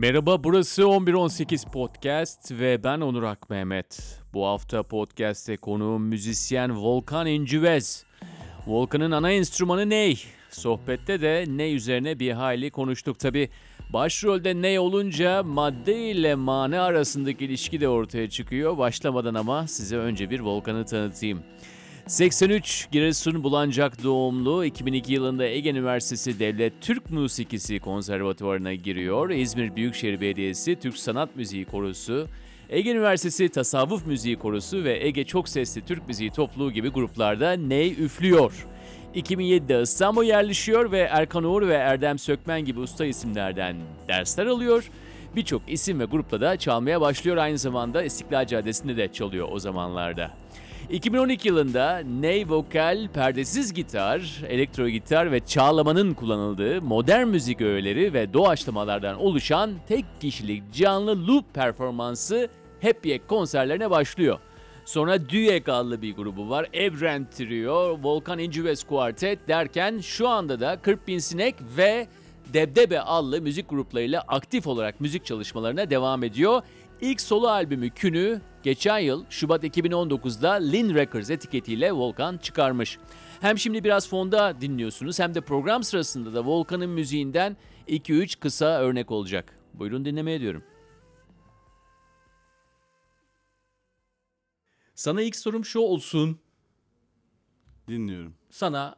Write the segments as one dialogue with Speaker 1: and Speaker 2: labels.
Speaker 1: Merhaba burası 1118 Podcast ve ben Onur Akmehmet. Bu hafta podcast'te konuğum müzisyen Volkan İncüvez. Volkan'ın ana enstrümanı ney? Sohbette de ney üzerine bir hayli konuştuk. Tabi başrolde ney olunca madde ile mana arasındaki ilişki de ortaya çıkıyor. Başlamadan ama size önce bir Volkan'ı tanıtayım. 83 Giresun Bulancak doğumlu 2002 yılında Ege Üniversitesi Devlet Türk Musikisi Konservatuvarına giriyor. İzmir Büyükşehir Belediyesi Türk Sanat Müziği Korosu, Ege Üniversitesi Tasavvuf Müziği Korosu ve Ege Çok Sesli Türk Müziği Topluluğu gibi gruplarda ney üflüyor. 2007'de İstanbul'a yerleşiyor ve Erkan Uğur ve Erdem Sökmen gibi usta isimlerden dersler alıyor. Birçok isim ve grupla da çalmaya başlıyor aynı zamanda İstiklal Caddesi'nde de çalıyor o zamanlarda. 2012 yılında ney vokal, perdesiz gitar, elektro gitar ve çağlamanın kullanıldığı modern müzik öğeleri ve doğaçlamalardan oluşan tek kişilik canlı loop performansı Hep Yek konserlerine başlıyor. Sonra Düyek adlı bir grubu var. Evren Trio, Volkan İncives Quartet derken şu anda da 40 Bin Sinek ve Debdebe adlı müzik gruplarıyla aktif olarak müzik çalışmalarına devam ediyor. İlk solo albümü Kün'ü geçen yıl Şubat 2019'da Lin Records etiketiyle Volkan çıkarmış. Hem şimdi biraz fonda dinliyorsunuz hem de program sırasında da Volkan'ın müziğinden 2-3 kısa örnek olacak. Buyurun dinlemeye diyorum. Sana ilk sorum şu olsun.
Speaker 2: Dinliyorum.
Speaker 1: Sana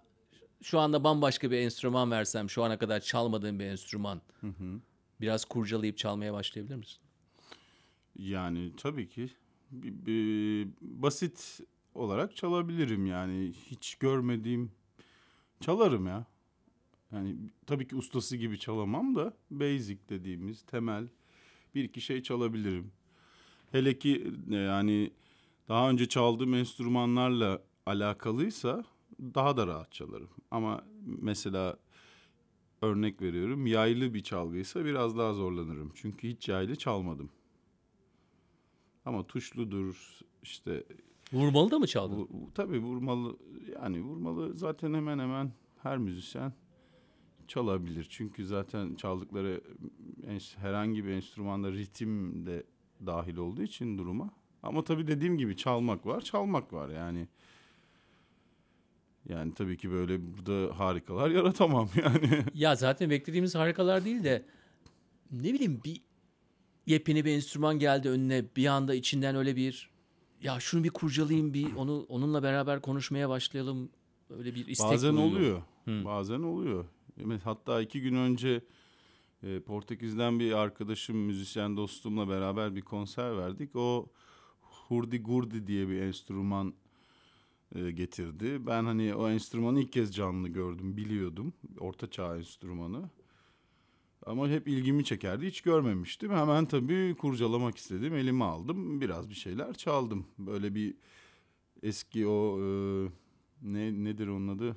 Speaker 1: şu anda bambaşka bir enstrüman versem, şu ana kadar çalmadığın bir enstrüman. Biraz kurcalayıp çalmaya başlayabilir misin?
Speaker 2: Yani tabii ki bir, bir- basit olarak çalabilirim yani hiç görmediğim çalarım ya. Yani tabii ki ustası gibi çalamam da basic dediğimiz temel bir iki şey çalabilirim. Hele ki e, yani daha önce çaldığım enstrümanlarla alakalıysa daha da rahat çalarım. Ama mesela örnek veriyorum yaylı bir çalgıysa biraz daha zorlanırım. Çünkü hiç yaylı çalmadım. Ama tuşludur işte
Speaker 1: Vurmalı da mı çaldın?
Speaker 2: bu, tabii vurmalı yani vurmalı zaten hemen hemen her müzisyen çalabilir. Çünkü zaten çaldıkları herhangi bir enstrümanda ritim de dahil olduğu için duruma. Ama tabii dediğim gibi çalmak var, çalmak var yani. Yani tabii ki böyle burada harikalar yaratamam yani.
Speaker 1: Ya zaten beklediğimiz harikalar değil de ne bileyim bir yepyeni bir enstrüman geldi önüne bir anda içinden öyle bir ya şunu bir kurcalayayım bir onu onunla beraber konuşmaya başlayalım öyle bir istek
Speaker 2: Bazen
Speaker 1: duyuyor.
Speaker 2: oluyor. Bazen oluyor. Hatta iki gün önce e, Portekiz'den bir arkadaşım, müzisyen dostumla beraber bir konser verdik. O hurdi gurdi diye bir enstrüman e, getirdi. Ben hani o enstrümanı ilk kez canlı gördüm, biliyordum. Orta çağ enstrümanı. Ama hep ilgimi çekerdi. Hiç görmemiştim. Hemen tabii kurcalamak istedim. Elime aldım. Biraz bir şeyler çaldım. Böyle bir eski o e, ne nedir onun adı?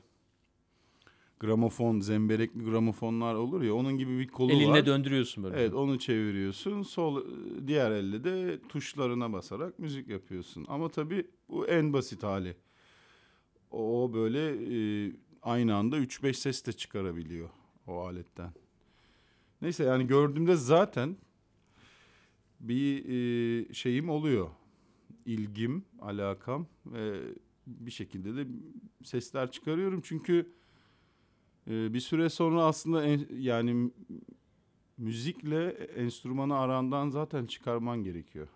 Speaker 2: Gramofon, zemberekli gramofonlar olur ya onun gibi bir kolu
Speaker 1: Elinle
Speaker 2: var.
Speaker 1: döndürüyorsun böyle.
Speaker 2: Evet onu çeviriyorsun. Sol diğer elle de tuşlarına basarak müzik yapıyorsun. Ama tabii bu en basit hali. O böyle e, aynı anda 3-5 ses de çıkarabiliyor o aletten. Neyse yani gördüğümde zaten bir e, şeyim oluyor. İlgim, alakam ve bir şekilde de sesler çıkarıyorum. Çünkü e, bir süre sonra aslında en- yani müzikle enstrümanı arandan zaten çıkarman gerekiyor.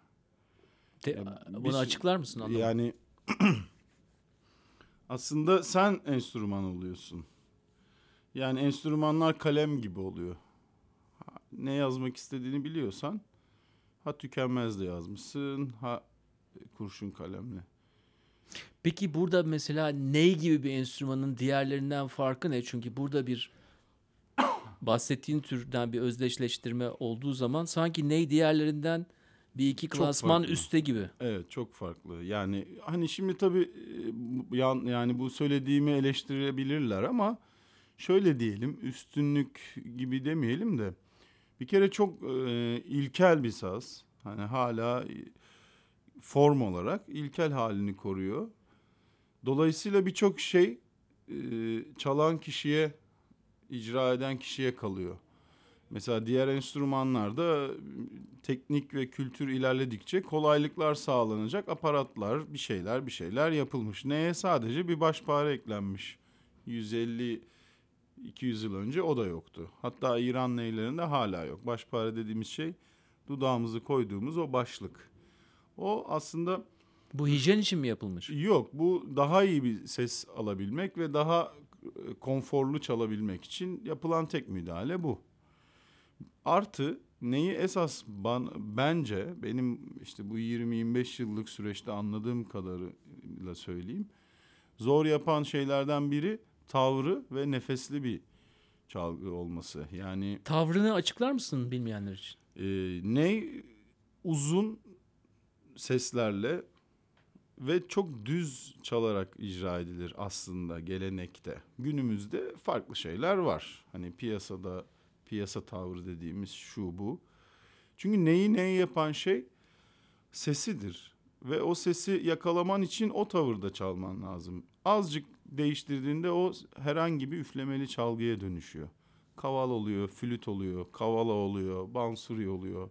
Speaker 1: Te-
Speaker 2: Ya
Speaker 1: bunu açıklar mısın anlamadım.
Speaker 2: Yani aslında sen enstrüman oluyorsun. Yani enstrümanlar kalem gibi oluyor. Ne yazmak istediğini biliyorsan ha tükenmez de yazmışsın ha kurşun kalemle.
Speaker 1: Peki burada mesela ney gibi bir enstrümanın diğerlerinden farkı ne? Çünkü burada bir bahsettiğin türden bir özdeşleştirme olduğu zaman sanki ney diğerlerinden bir iki klasman üstte gibi.
Speaker 2: Evet çok farklı. Yani hani şimdi tabii e, yani bu söylediğimi eleştirebilirler ama şöyle diyelim üstünlük gibi demeyelim de bir kere çok e, ilkel bir saz. Hani hala e, form olarak ilkel halini koruyor. Dolayısıyla birçok şey e, çalan kişiye, icra eden kişiye kalıyor. Mesela diğer enstrümanlarda teknik ve kültür ilerledikçe kolaylıklar sağlanacak aparatlar, bir şeyler bir şeyler yapılmış. Neye sadece bir başpare eklenmiş. 150 200 yıl önce o da yoktu. Hatta İran neylerinde hala yok. Başpare dediğimiz şey dudağımızı koyduğumuz o başlık. O aslında
Speaker 3: Bu hijyen için mi yapılmış?
Speaker 2: yok. Bu daha iyi bir ses alabilmek ve daha e, konforlu çalabilmek için yapılan tek müdahale bu. Artı neyi esas ban, bence benim işte bu 20-25 yıllık süreçte anladığım kadarıyla söyleyeyim. Zor yapan şeylerden biri tavrı ve nefesli bir çalgı olması. Yani
Speaker 3: Tavrını açıklar mısın bilmeyenler için?
Speaker 2: e, ney uzun seslerle ve çok düz çalarak icra edilir aslında gelenekte. Günümüzde farklı şeyler var. Hani piyasada piyasa tavrı dediğimiz şu bu. Çünkü neyi neyi yapan şey sesidir. Ve o sesi yakalaman için o tavırda çalman lazım. Azıcık değiştirdiğinde o herhangi bir üflemeli çalgıya dönüşüyor. Kaval oluyor, flüt oluyor, kavala oluyor, bansuri oluyor.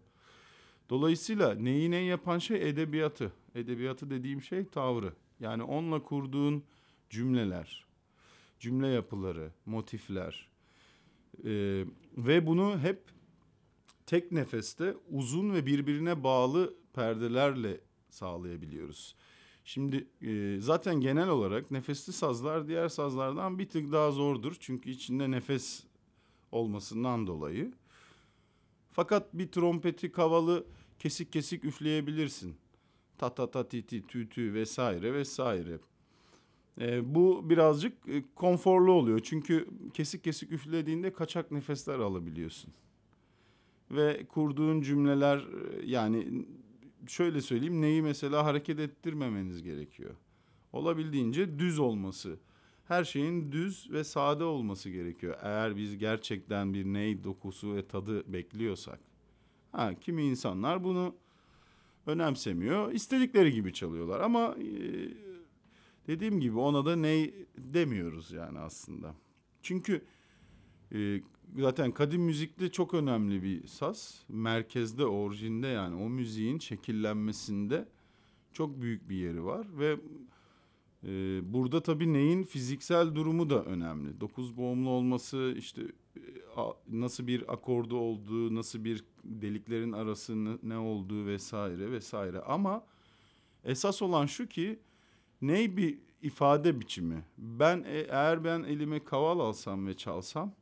Speaker 2: Dolayısıyla neyi neyi yapan şey edebiyatı. Edebiyatı dediğim şey tavrı. Yani onunla kurduğun cümleler, cümle yapıları, motifler. Ee, ve bunu hep tek nefeste uzun ve birbirine bağlı perdelerle sağlayabiliyoruz. Şimdi e, zaten genel olarak nefesli sazlar diğer sazlardan bir tık daha zordur. Çünkü içinde nefes olmasından dolayı. Fakat bir trompeti kavalı kesik kesik üfleyebilirsin. Ta ta ta ti ti tü tü vesaire vesaire. E, bu birazcık e, konforlu oluyor. Çünkü kesik kesik üflediğinde kaçak nefesler alabiliyorsun. Ve kurduğun cümleler e, yani şöyle söyleyeyim neyi mesela hareket ettirmemeniz gerekiyor. Olabildiğince düz olması. Her şeyin düz ve sade olması gerekiyor. Eğer biz gerçekten bir ney dokusu ve tadı bekliyorsak. Ha, kimi insanlar bunu önemsemiyor. İstedikleri gibi çalıyorlar ama e, dediğim gibi ona da ney demiyoruz yani aslında. Çünkü e, zaten kadim müzikte çok önemli bir saz. Merkezde, orijinde yani o müziğin şekillenmesinde çok büyük bir yeri var ve e, burada tabii neyin fiziksel durumu da önemli. Dokuz boğumlu olması, işte e, a- nasıl bir akordu olduğu, nasıl bir deliklerin arası ne, olduğu vesaire vesaire. Ama esas olan şu ki ney bir ifade biçimi. Ben e- eğer ben elime kaval alsam ve çalsam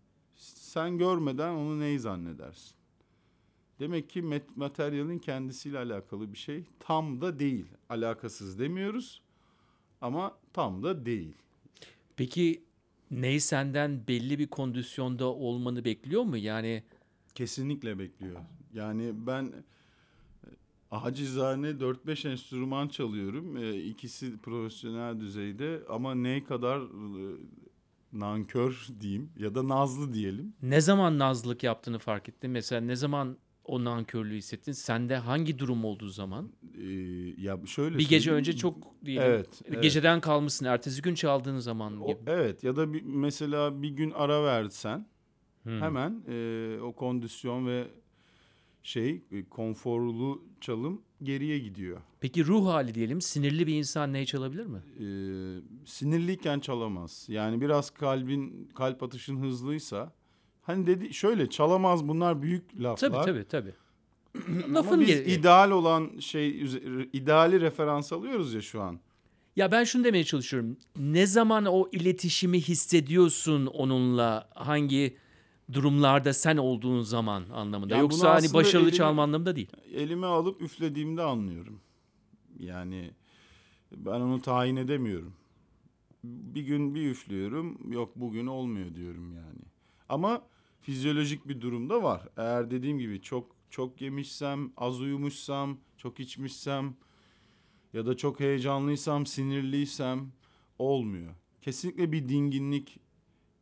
Speaker 2: sen görmeden onu ney zannedersin. Demek ki materyalin kendisiyle alakalı bir şey tam da değil. Alakasız demiyoruz ama tam da değil.
Speaker 3: Peki ney senden belli bir kondisyonda olmanı bekliyor mu? Yani
Speaker 2: Kesinlikle bekliyor. Yani ben e, acizane 4-5 enstrüman çalıyorum. E, ikisi profesyonel düzeyde ama ne kadar e, nankör diyeyim ya da nazlı diyelim.
Speaker 3: ne zaman nazlılık yaptığını fark ettin? Mesela ne zaman o nankörlüğü hissettin? Sende hangi durum olduğu zaman?
Speaker 2: E, ya şöyle
Speaker 3: Bir gece önce çok diyelim.
Speaker 2: Evet, evet.
Speaker 3: Geceden kalmışsın. Ertesi gün çaldığın zaman
Speaker 2: O-
Speaker 3: gibi.
Speaker 2: evet ya da bir, mesela bir gün ara versen
Speaker 3: Hmm.
Speaker 2: hemen e, o kondisyon ve şey e, konforlu çalım geriye gidiyor.
Speaker 3: Peki ruh hali diyelim. Sinirli bir insan ney çalabilir mi?
Speaker 2: e, sinirliyken çalamaz. Yani biraz kalbin kalp atışın hızlıysa hani dedi şöyle çalamaz bunlar büyük laflar.
Speaker 3: Tabii tabii tabii.
Speaker 2: Ama
Speaker 3: Lafın
Speaker 2: biz
Speaker 3: geri-
Speaker 2: ideal olan şey ideali referans alıyoruz ya şu an.
Speaker 3: Ya ben şunu demeye çalışıyorum. Ne zaman o iletişimi hissediyorsun onunla? Hangi durumlarda sen olduğun zaman anlamında?
Speaker 2: Yani
Speaker 3: Yoksa hani başarılı
Speaker 2: elini-
Speaker 3: çalma anlamında değil.
Speaker 2: Elime alıp üflediğimde anlıyorum. Yani ben onu tayin edemiyorum. Bir gün bir üflüyorum. Yok bugün olmuyor diyorum yani. Ama fizyolojik bir durumda var. Eğer dediğim gibi çok çok yemişsem, az uyumuşsam, çok içmişsem ya da çok heyecanlıysam, sinirliysem olmuyor. Kesinlikle bir dinginlik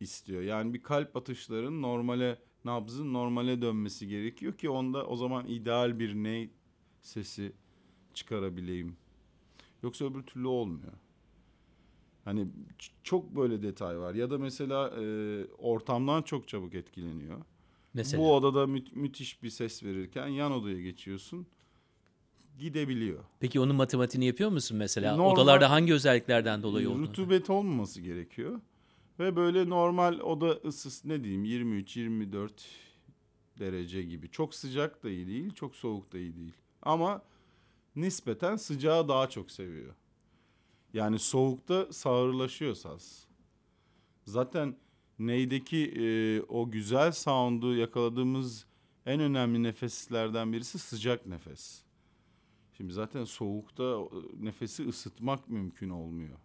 Speaker 2: istiyor. Yani bir kalp atışlarının normale, nabzın normale dönmesi gerekiyor ki onda o zaman ideal bir ney sesi çıkarabileyim. Yoksa öbür türlü olmuyor. Hani çok böyle detay var. Ya da mesela e, ortamdan çok çabuk etkileniyor.
Speaker 1: Mesela.
Speaker 2: Bu odada mü- müthiş bir ses verirken yan odaya geçiyorsun. Gidebiliyor.
Speaker 1: Peki onun matematiğini yapıyor musun mesela?
Speaker 2: Normal-
Speaker 1: Odalarda hangi özelliklerden dolayı olduğunu?
Speaker 2: Rutubet olmaması gerekiyor. Ve böyle normal oda ısısı ne diyeyim 23-24 derece gibi. Çok sıcak da iyi değil, çok soğuk da iyi değil. Ama nispeten sıcağı daha çok seviyor. Yani soğukta sağırlaşıyor saz. Zaten neydeki e, o güzel sound'u yakaladığımız en önemli nefeslerden birisi sıcak nefes. Şimdi zaten soğukta nefesi ısıtmak mümkün olmuyor.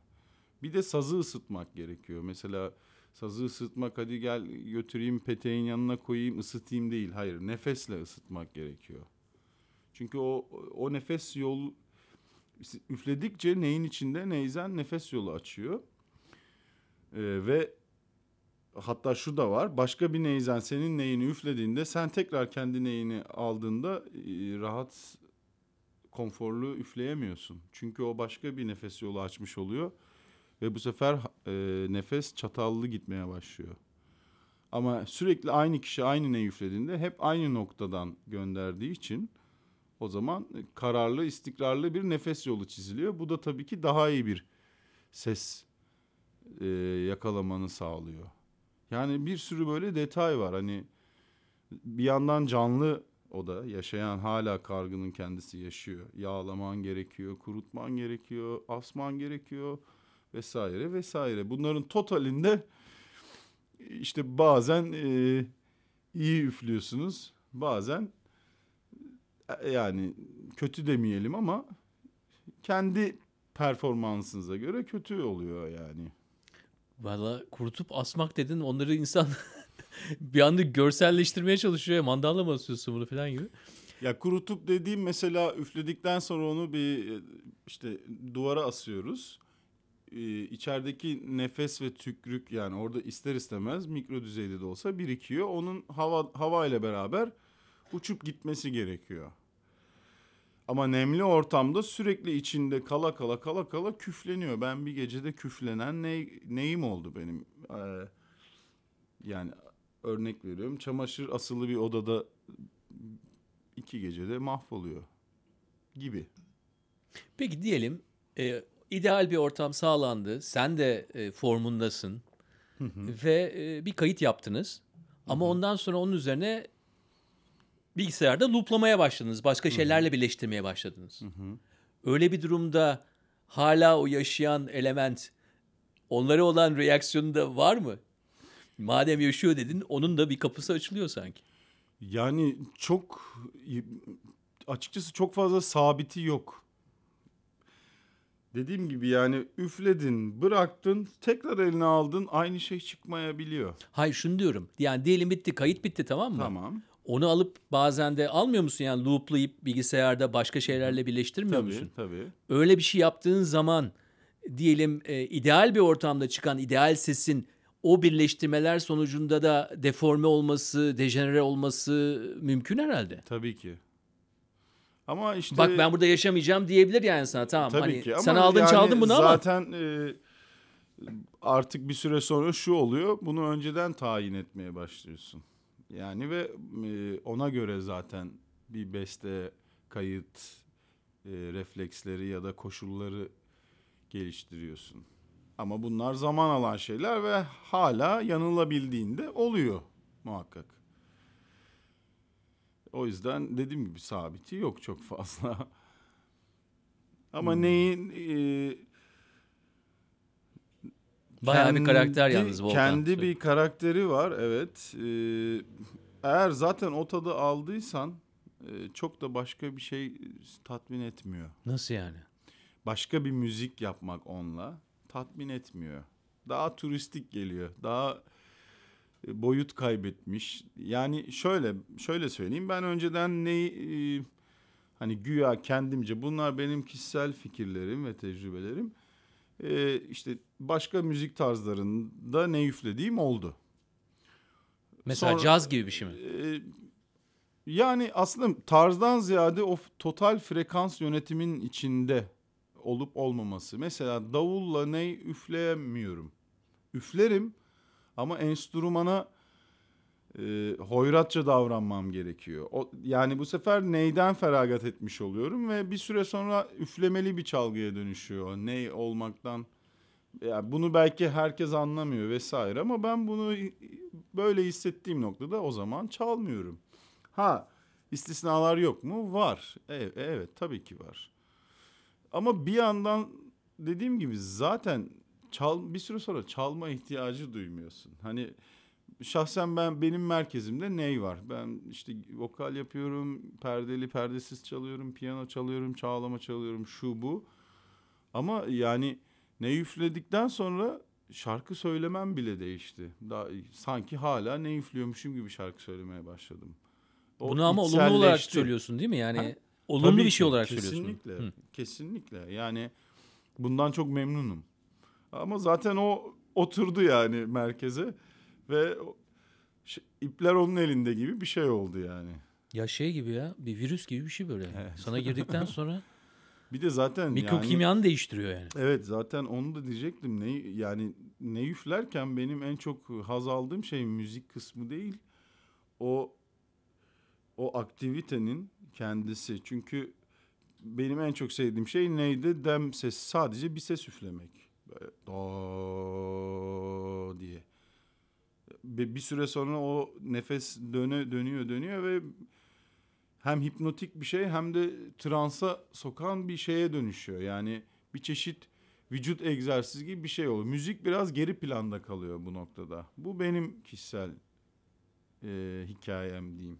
Speaker 2: Bir de sazı ısıtmak gerekiyor. Mesela sazı ısıtmak hadi gel götüreyim peteğin yanına koyayım ısıtayım değil. Hayır nefesle ısıtmak gerekiyor. Çünkü o o nefes yol üfledikçe neyin içinde neyzen nefes yolu açıyor. Ee, ve hatta şu da var. Başka bir neyzen senin neyini üflediğinde sen tekrar kendi neyini aldığında e, rahat konforlu üfleyemiyorsun. Çünkü o başka bir nefes yolu açmış oluyor. Ve bu sefer e, nefes çatallı gitmeye başlıyor. Ama sürekli aynı kişi aynı neyi üflediğinde hep aynı noktadan gönderdiği için o zaman kararlı, istikrarlı bir nefes yolu çiziliyor. Bu da tabii ki daha iyi bir ses e, yakalamanı sağlıyor. Yani bir sürü böyle detay var. Hani bir yandan canlı o da yaşayan hala kargının kendisi yaşıyor. Yağlaman gerekiyor, kurutman gerekiyor, asman gerekiyor vesaire vesaire. Bunların totalinde işte bazen e, iyi üflüyorsunuz, bazen e, yani kötü demeyelim ama kendi performansınıza göre kötü oluyor yani.
Speaker 1: Valla kurutup asmak dedin onları insan bir anda görselleştirmeye çalışıyor. ya, Mandalla mı asıyorsun bunu falan gibi.
Speaker 2: Ya kurutup dediğim mesela üfledikten sonra onu bir e, işte duvara asıyoruz. Ee, içerideki nefes ve tükrük yani orada ister istemez mikro düzeyde de olsa birikiyor. Onun hava hava ile beraber uçup gitmesi gerekiyor. Ama nemli ortamda sürekli içinde kala kala kala kala küfleniyor. Ben bir gecede küflenen ne, neyim oldu benim. Ee, yani örnek veriyorum çamaşır asılı bir odada iki gecede mahvoluyor gibi.
Speaker 1: Peki diyelim e, ideal bir ortam sağlandı. Sen de e, formundasın. Ve e, bir kayıt yaptınız. Ama ondan sonra onun üzerine bilgisayarda looplamaya başladınız. Başka şeylerle birleştirmeye başladınız. Öyle bir durumda hala o yaşayan element onlara olan reaksiyonu da var mı? Madem yaşıyor dedin onun da bir kapısı açılıyor sanki.
Speaker 2: Yani çok açıkçası çok fazla sabiti yok. Dediğim gibi yani üfledin, bıraktın, tekrar eline aldın aynı şey çıkmayabiliyor.
Speaker 1: Hayır şunu diyorum. Yani diyelim bitti, kayıt bitti tamam mı?
Speaker 2: Tamam.
Speaker 1: Onu alıp bazen de almıyor musun yani looplayıp bilgisayarda başka şeylerle birleştirmiyor
Speaker 2: Tabii,
Speaker 1: musun?
Speaker 2: tabii.
Speaker 1: Öyle bir şey yaptığın zaman diyelim e, ideal bir ortamda çıkan ideal sesin o birleştirmeler sonucunda da deforme olması, dejenere olması mümkün herhalde.
Speaker 2: Tabii ki. Ama işte
Speaker 1: Bak ben burada yaşamayacağım diyebilir yani sana tamam.
Speaker 2: Tabii
Speaker 1: hani
Speaker 2: ki ama
Speaker 1: sen aldın
Speaker 2: yani
Speaker 1: çaldın bunu ama
Speaker 2: zaten e, artık bir süre sonra şu oluyor. Bunu önceden tayin etmeye başlıyorsun. Yani ve e, ona göre zaten bir beste kayıt e, refleksleri ya da koşulları geliştiriyorsun. Ama bunlar zaman alan şeyler ve hala yanılabildiğinde oluyor muhakkak. O yüzden dediğim gibi sabiti yok çok fazla. Ama neyin e,
Speaker 1: bayağı bir karakter
Speaker 2: kendi-
Speaker 1: yalnız Volkan.
Speaker 2: Kendi bir karakteri var evet. E, eğer zaten o tadı aldıysan e, çok da başka bir şey tatmin etmiyor.
Speaker 1: Nasıl yani?
Speaker 2: Başka bir müzik yapmak onunla tatmin etmiyor. Daha turistik geliyor. Daha boyut kaybetmiş. Yani şöyle şöyle söyleyeyim ben önceden neyi e, hani güya kendimce bunlar benim kişisel fikirlerim ve tecrübelerim. E, işte başka müzik tarzlarında ne üflediğim oldu.
Speaker 1: Mesela
Speaker 2: Sonra-
Speaker 1: caz gibi bir şey mi?
Speaker 2: Ee, yani aslında tarzdan ziyade o total frekans yönetimin içinde olup olmaması. Mesela davulla ney üfleyemiyorum. Üflerim ama enstrümana e, hoyratça davranmam gerekiyor. O, yani bu sefer neyden feragat etmiş oluyorum ve bir süre sonra üflemeli bir çalgıya dönüşüyor. Ney olmaktan ya bunu belki herkes anlamıyor vesaire ama ben bunu böyle hissettiğim noktada o zaman çalmıyorum. Ha istisnalar yok mu? Var. Evet, evet tabii ki var. Ama bir yandan dediğim gibi zaten çal bir süre sonra çalma ihtiyacı duymuyorsun. Hani şahsen ben benim merkezimde ney var? Ben işte vokal yapıyorum, perdeli, perdesiz çalıyorum, piyano çalıyorum, çağlama çalıyorum, şu bu. Ama yani ne üfledikten sonra şarkı söylemem bile değişti. Daha, sanki hala ne üflüyormuşum gibi şarkı söylemeye başladım. O
Speaker 1: Bunu ama olumlu olarak söylüyorsun değil mi? Yani
Speaker 2: Ha?
Speaker 1: olumlu bir şey olarak
Speaker 2: kesinlikle,
Speaker 1: söylüyorsun. Hı.
Speaker 2: Kesinlikle. Yani bundan çok memnunum. Ama zaten o oturdu yani merkeze ve şey, ipler onun elinde gibi bir şey oldu yani.
Speaker 1: Ya şey gibi ya bir virüs gibi bir şey böyle.
Speaker 2: Evet.
Speaker 1: Sana girdikten sonra
Speaker 2: Bir de zaten yani
Speaker 1: mikrokimyanı değiştiriyor yani.
Speaker 2: Evet zaten onu da diyecektim. Ne yani ne üflerken benim en çok haz aldığım şey müzik kısmı değil. O o aktivitenin kendisi. Çünkü benim en çok sevdiğim şey neydi? Dem sesi. Sadece bir ses üflemek. Böyle do diye. Ve bir süre sonra o nefes döne dönüyor dönüyor ve hem hipnotik bir şey hem de transa sokan bir şeye dönüşüyor. Yani bir çeşit vücut egzersizi gibi bir şey oluyor. Müzik biraz geri planda kalıyor bu noktada. Bu benim kişisel e, hikayem diyeyim.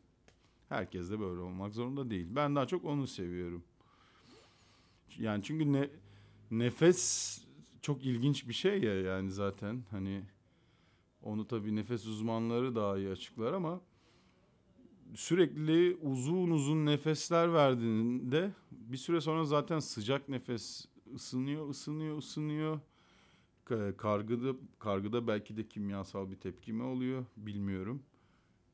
Speaker 2: Herkes de böyle olmak zorunda değil. Ben daha çok onu seviyorum. Yani çünkü ne, nefes çok ilginç bir şey ya yani zaten hani onu tabii nefes uzmanları daha iyi açıklar ama sürekli uzun uzun nefesler verdiğinde bir süre sonra zaten sıcak nefes ısınıyor, ısınıyor, ısınıyor. Ka- Kargıda kargıda belki de kimyasal bir tepkime oluyor, bilmiyorum.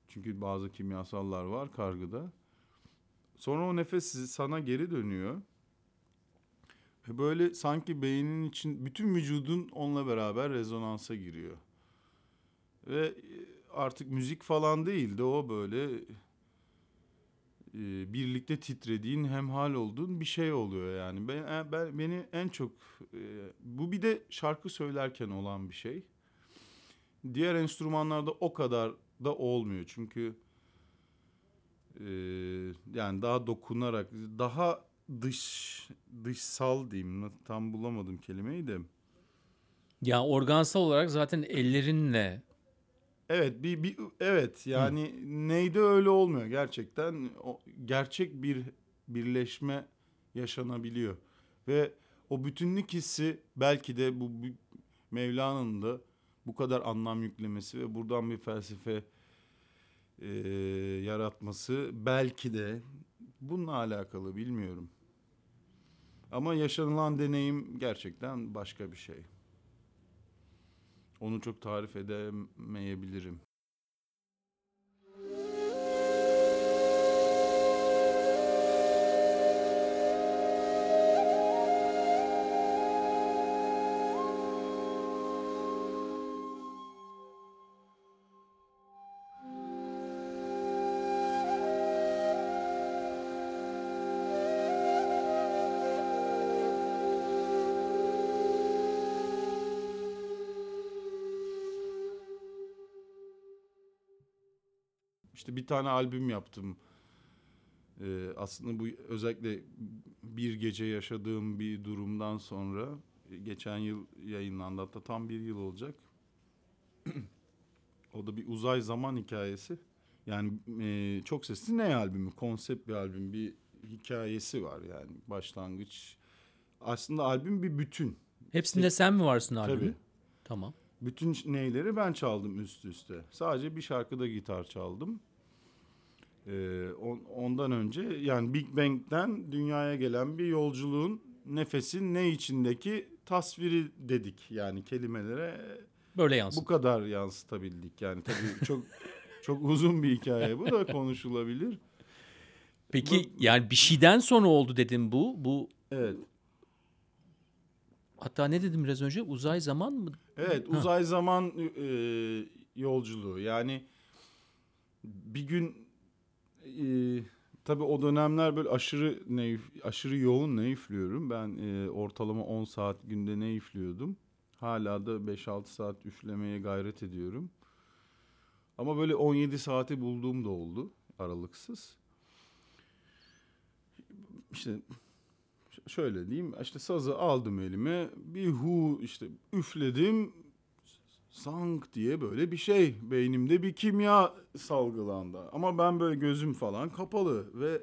Speaker 2: Çünkü bazı kimyasallar var kargıda. Sonra o nefes sana geri dönüyor. Ve böyle sanki beynin için bütün vücudun onunla beraber rezonansa giriyor. Ve e, artık müzik falan değil de o böyle e, birlikte titrediğin, hemhal olduğun bir şey oluyor yani. Ben, e, ben beni en çok bu bir de şarkı söylerken olan bir şey. Diğer enstrümanlarda o kadar da olmuyor çünkü yani daha dokunarak, daha dış dışsal diyeyim. Tam bulamadım kelimeyi de.
Speaker 1: Ya organsal olarak zaten ellerinle
Speaker 2: Evet bir, bir evet yani neyde öyle olmuyor gerçekten o gerçek bir birleşme yaşanabiliyor ve o bütünlük hissi belki de bu, bu Mevlana'nın da bu kadar anlam yüklemesi ve buradan bir felsefe e, yaratması belki de bununla alakalı bilmiyorum. Ama yaşanılan deneyim gerçekten başka bir şey. Onu çok tarif edemeyebilirim. Bir tane albüm yaptım. Ee, aslında bu özellikle bir gece yaşadığım bir durumdan sonra e, geçen yıl yayınlandı hatta tam bir yıl olacak. o da bir uzay zaman hikayesi. Yani e, çok sesli ne albümü? Konsept bir albüm, bir hikayesi var yani başlangıç. Aslında albüm bir bütün.
Speaker 1: hepsinde sen mi varsın albümün?
Speaker 2: Tabii.
Speaker 1: Tamam.
Speaker 2: Bütün neyleri ben çaldım üst üste. Sadece bir şarkıda gitar çaldım. Ee, on- ondan önce yani Big Bang'den dünyaya gelen bir yolculuğun nefesin ne içindeki tasviri dedik. Yani kelimelere
Speaker 1: Böyle yansın.
Speaker 2: bu kadar yansıtabildik. Yani tabii çok çok uzun bir hikaye bu da konuşulabilir.
Speaker 1: Peki yani bir şeyden sonra oldu dedim bu. Bu
Speaker 2: Evet.
Speaker 1: hatta ne dedim biraz önce? Uzay zaman mı?
Speaker 2: Evet uzay zaman e, yolculuğu yani bir gün e, tabii o dönemler böyle aşırı ne aşırı yoğun ne üflüyorum. Ben e, ortalama 10 saat günde ne üflüyordum. Hala da 5-6 saat üflemeye gayret ediyorum. Ama böyle 17 saati bulduğum da oldu aralıksız. İşte şöyle diyeyim işte sazı aldım elime bir hu işte üfledim sank diye böyle bir şey beynimde bir kimya salgılandı. Ama ben böyle gözüm falan kapalı ve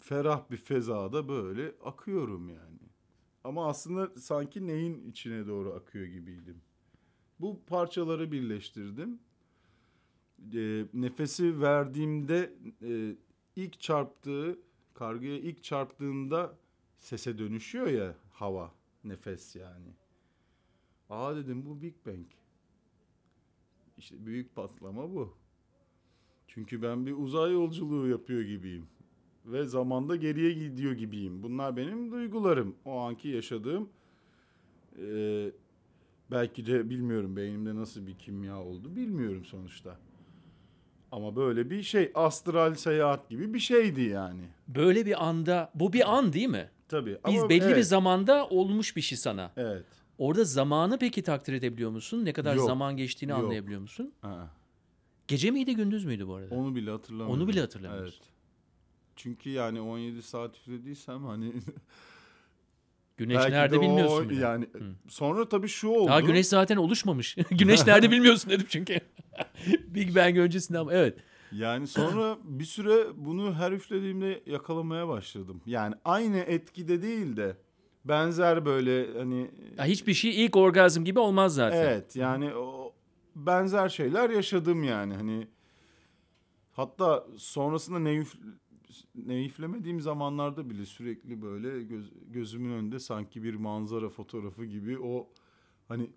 Speaker 2: ferah bir fezada böyle akıyorum yani. Ama aslında sanki neyin içine doğru akıyor gibiydim. Bu parçaları birleştirdim. E, nefesi verdiğimde e, ilk çarptığı kargıya ilk çarptığında sese dönüşüyor ya hava nefes yani. Aa dedim bu Big Bang. İşte büyük patlama bu. Çünkü ben bir uzay yolculuğu yapıyor gibiyim. Ve zamanda geriye gidiyor gibiyim. Bunlar benim duygularım. O anki yaşadığım eee, belki de bilmiyorum beynimde nasıl bir kimya oldu bilmiyorum sonuçta. Ama böyle bir şey astral seyahat gibi bir şeydi yani.
Speaker 1: Böyle bir anda bu bir an değil mi?
Speaker 2: Tabii.
Speaker 1: Biz
Speaker 2: ama
Speaker 1: belli bir
Speaker 2: evet,
Speaker 1: zamanda olmuş bir şey sana.
Speaker 2: Evet.
Speaker 1: Orada zamanı peki takdir edebiliyor musun? Ne kadar
Speaker 2: Yok,
Speaker 1: zaman geçtiğini
Speaker 2: yok.
Speaker 1: anlayabiliyor musun?
Speaker 2: Ha,
Speaker 1: Gece miydi gündüz müydü bu arada?
Speaker 2: Onu bile hatırlamıyorum.
Speaker 1: Onu bile hatırlamıyorsun.
Speaker 2: Evet. Çünkü yani 17 saat üflediysem hani
Speaker 1: Güneş
Speaker 2: belki
Speaker 1: nerede
Speaker 2: de o-
Speaker 1: bilmiyorsun bile.
Speaker 2: Yani sonra tabii şu oldu.
Speaker 1: Daha güneş zaten oluşmamış. güneş nerede bilmiyorsun dedim çünkü. Big Bang öncesinde ama evet.
Speaker 2: Yani sonra bir süre bunu her üflediğimde yakalamaya başladım. Yani aynı etkide değil de benzer böyle hani
Speaker 1: Ya hiçbir şey ilk orgazm gibi olmaz zaten.
Speaker 2: evet yani o benzer şeyler yaşadım yani hani hatta sonrasında ne üf, ne üflemediğim zamanlarda bile sürekli böyle göz- gözümün önünde sanki bir manzara fotoğrafı gibi o hani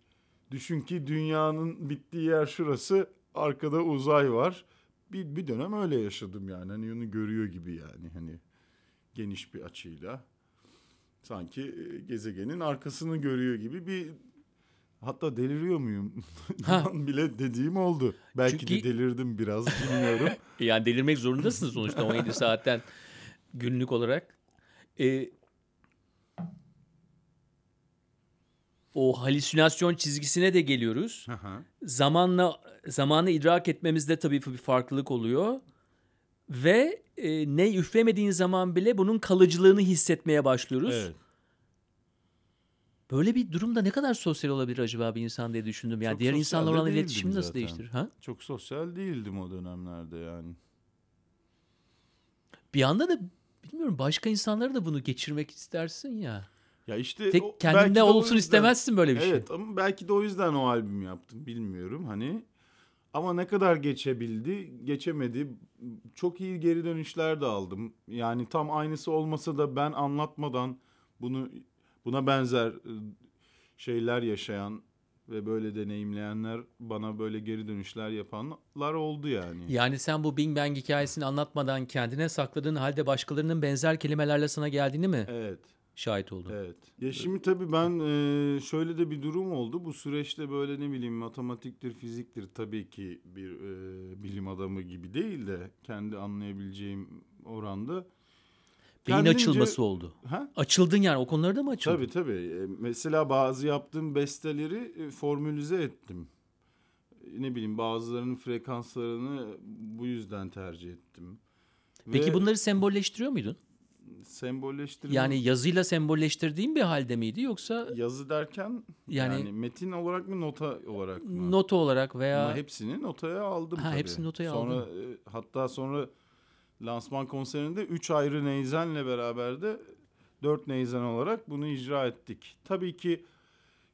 Speaker 2: düşün ki dünyanın bittiği yer şurası arkada uzay var. Bir, bir dönem öyle yaşadım yani hani onu görüyor gibi yani hani geniş bir açıyla sanki e, gezegenin arkasını görüyor gibi bir hatta deliriyor muyum bile dediğim oldu. Belki
Speaker 1: Çünkü-
Speaker 2: de delirdim biraz bilmiyorum.
Speaker 1: Yani delirmek zorundasın sonuçta 17 saatten günlük olarak. Ee, o halüsinasyon çizgisine de geliyoruz. Zamanla zamanı idrak etmemizde tabii bir farklılık oluyor. Ve e, ne üflemediğin zaman bile bunun kalıcılığını hissetmeye başlıyoruz.
Speaker 2: evet.
Speaker 1: Böyle bir durumda ne kadar sosyal olabilir acaba bir insan diye düşündüm. Yani
Speaker 2: Çok
Speaker 1: diğer
Speaker 2: de
Speaker 1: olan iletişimi nasıl
Speaker 2: zaten.
Speaker 1: değiştirir? Ha?
Speaker 2: Çok sosyal değildim o dönemlerde yani.
Speaker 1: Bir anda da bilmiyorum başka insanlara da bunu geçirmek istersin ya.
Speaker 2: Ya işte
Speaker 1: Tek kendinde olsun
Speaker 2: yüzden-
Speaker 1: istemezsin böyle bir şey.
Speaker 2: Evet ama belki de o yüzden o albüm yaptım bilmiyorum hani. Ama ne kadar geçebildi, geçemedi. Çok iyi geri dönüşler de aldım. Yani tam aynısı olmasa da ben anlatmadan bunu buna benzer e, şeyler yaşayan ve böyle deneyimleyenler bana böyle geri dönüşler yapanlar oldu yani.
Speaker 1: Yani sen bu Bing Bang hikayesini anlatmadan kendine sakladığın halde başkalarının benzer kelimelerle sana geldiğini mi
Speaker 2: Evet.
Speaker 1: Şahit oldun?
Speaker 2: Evet. Ya şimdi tabii ben e, şöyle de bir durum oldu. Bu süreçte böyle ne bileyim matematiktir, fiziktir tabii ki bir e, bilim adamı gibi değil de kendi anlayabileceğim oranda.
Speaker 1: Beyin
Speaker 2: Kendimce-
Speaker 1: açılması oldu.
Speaker 2: Ha?
Speaker 1: Açıldın yani o konularda mı açıldın?
Speaker 2: Tabii tabii. E, mesela bazı yaptığım besteleri e, formülize ettim. Ne bileyim bazılarının frekanslarını bu yüzden tercih ettim.
Speaker 1: Peki
Speaker 2: Ve
Speaker 1: bunları sembolleştiriyor muydun?
Speaker 2: Sembolleştirme
Speaker 1: Yani yazıyla sembolleştirdiğin bir halde miydi yoksa
Speaker 2: yazı derken
Speaker 1: Yani-
Speaker 2: yani, metin olarak mı nota olarak mı?
Speaker 1: nota olarak veya
Speaker 2: Ama hepsini notaya aldım
Speaker 1: Ha,
Speaker 2: tabii.
Speaker 1: hepsini notaya
Speaker 2: sonra, e, hatta sonra lansman konserinde 3 ayrı neyzenle beraber de 4 neyzen olarak bunu icra ettik. Tabii ki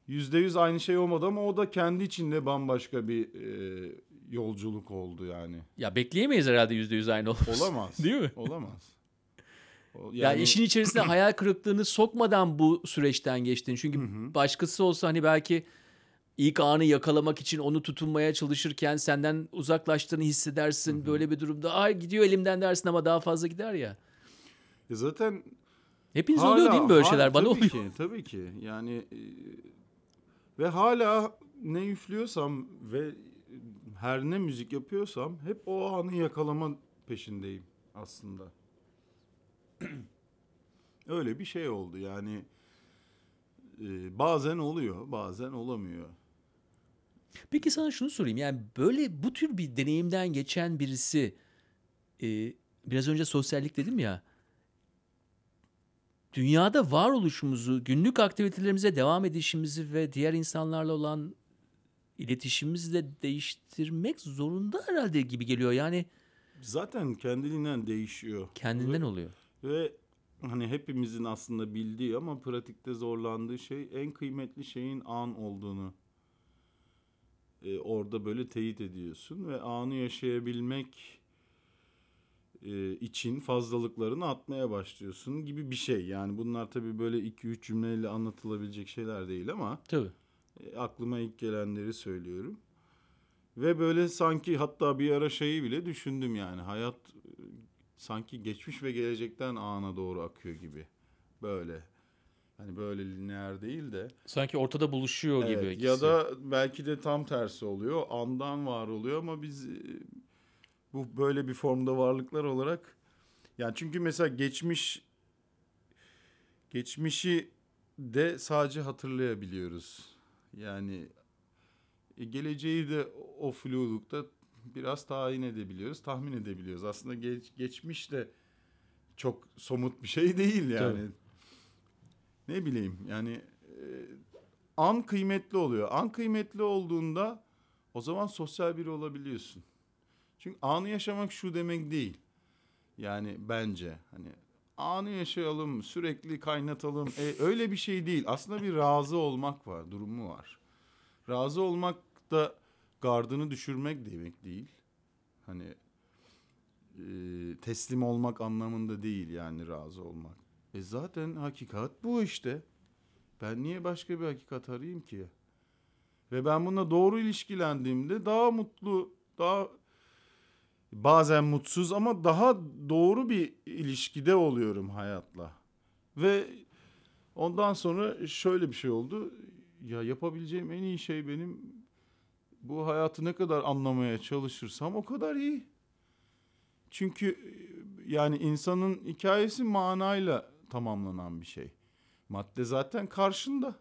Speaker 2: %100 aynı şey olmadı ama o da kendi içinde bambaşka bir e, yolculuk oldu yani.
Speaker 1: ya bekleyemeyiz herhalde yüzde yüz aynı olması.
Speaker 2: Olamaz.
Speaker 1: Değil mi?
Speaker 2: Olamaz. O-
Speaker 1: Ya işin içerisine hayal kırıklığını sokmadan bu süreçten geçtin. Çünkü başkası olsa hani belki ilk anı yakalamak için onu tutunmaya çalışırken senden uzaklaştığını hissedersin. Böyle bir durumda ay gidiyor elimden dersin ama daha fazla gider ya.
Speaker 2: Ya zaten
Speaker 1: Hepiniz
Speaker 2: Hala-
Speaker 1: oluyor değil mi böyle
Speaker 2: hala-
Speaker 1: şeyler? Bana
Speaker 2: tabii
Speaker 1: oluyor.
Speaker 2: ki, tabii ki. Yani e, ve hala ne üflüyorsam ve her ne müzik yapıyorsam hep o anı yakalama peşindeyim aslında. Öyle bir şey oldu yani. e, bazen oluyor, bazen olamıyor.
Speaker 1: Peki sana şunu sorayım. Yani böyle bu tür bir deneyimden geçen birisi e, biraz önce sosyallik dedim ya. Dünyada varoluşumuzu, günlük aktivitelerimize devam edişimizi ve diğer insanlarla olan iletişimimizi de değiştirmek zorunda herhalde gibi geliyor. Yani
Speaker 2: Zaten kendiliğinden değişiyor.
Speaker 1: kendinden oluyor.
Speaker 2: Ve hani hepimizin aslında bildiği ama pratikte zorlandığı şey en kıymetli şeyin an olduğunu e, orada böyle teyit ediyorsun ve anı yaşayabilmek e, için fazlalıklarını atmaya başlıyorsun gibi bir şey. Yani bunlar tabii böyle 2-3 cümleyle anlatılabilecek şeyler değil ama
Speaker 1: Tabii.
Speaker 2: e, aklıma ilk gelenleri söylüyorum. Ve böyle sanki hatta bir ara şeyi bile düşündüm yani hayat sanki geçmiş ve gelecekten ana doğru akıyor gibi. Böyle. Hani böyle lineer değil de.
Speaker 1: Sanki ortada buluşuyor gibi.
Speaker 2: Evet,
Speaker 1: ikisi.
Speaker 2: ya da belki de tam tersi oluyor. Andan var oluyor ama biz e, bu böyle bir formda varlıklar olarak yani çünkü mesela geçmiş geçmişi de sadece hatırlayabiliyoruz. Yani e, geleceği de o flulukta biraz tayin edebiliyoruz, tahmin edebiliyoruz. Aslında geç, geçmiş de çok somut bir şey değil yani.
Speaker 1: Tabii.
Speaker 2: Ne bileyim yani e, an kıymetli oluyor. An kıymetli olduğunda o zaman sosyal biri olabiliyorsun. Çünkü anı yaşamak şu demek değil. Yani bence hani anı yaşayalım, sürekli kaynatalım. E, öyle bir şey değil. Aslında bir razı olmak var, durumu var. Razı olmak da gardını düşürmek demek değil. Hani e, teslim olmak anlamında değil yani razı olmak. E zaten hakikat bu işte. Ben niye başka bir hakikat arayayım ki? Ve ben bununla doğru ilişkilendiğimde daha mutlu, daha bazen mutsuz ama daha doğru bir ilişkide oluyorum hayatla. Ve ondan sonra şöyle bir şey oldu. Ya yapabileceğim en iyi şey benim bu hayatı ne kadar anlamaya çalışırsam o kadar iyi. Çünkü e, yani insanın hikayesi manayla tamamlanan bir şey. Madde zaten karşında.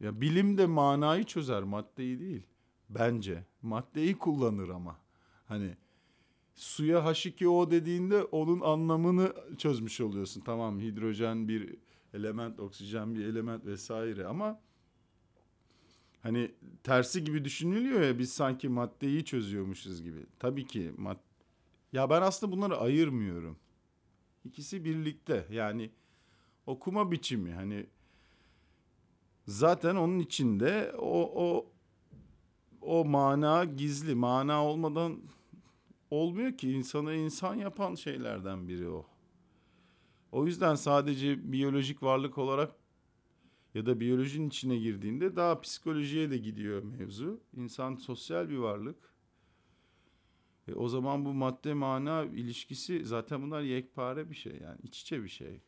Speaker 2: Ya bilim de manayı çözer, maddeyi değil. Bence. Maddeyi kullanır ama. Hani suya H2O dediğinde onun anlamını çözmüş oluyorsun. Tamam hidrojen bir element, oksijen bir element vesaire ama hani tersi gibi düşünülüyor ya biz sanki maddeyi çözüyormuşuz gibi. Tabii ki mad ya ben aslında bunları ayırmıyorum. İkisi birlikte yani okuma biçimi hani zaten onun içinde o o o mana gizli. Mana olmadan olmuyor ki insanı insan yapan şeylerden biri o. O yüzden sadece biyolojik varlık olarak ya da biyolojinin içine girdiğinde daha psikolojiye de gidiyor mevzu. İnsan sosyal bir varlık. E o zaman bu madde mana ilişkisi zaten bunlar yekpare bir şey yani iç içe bir şey.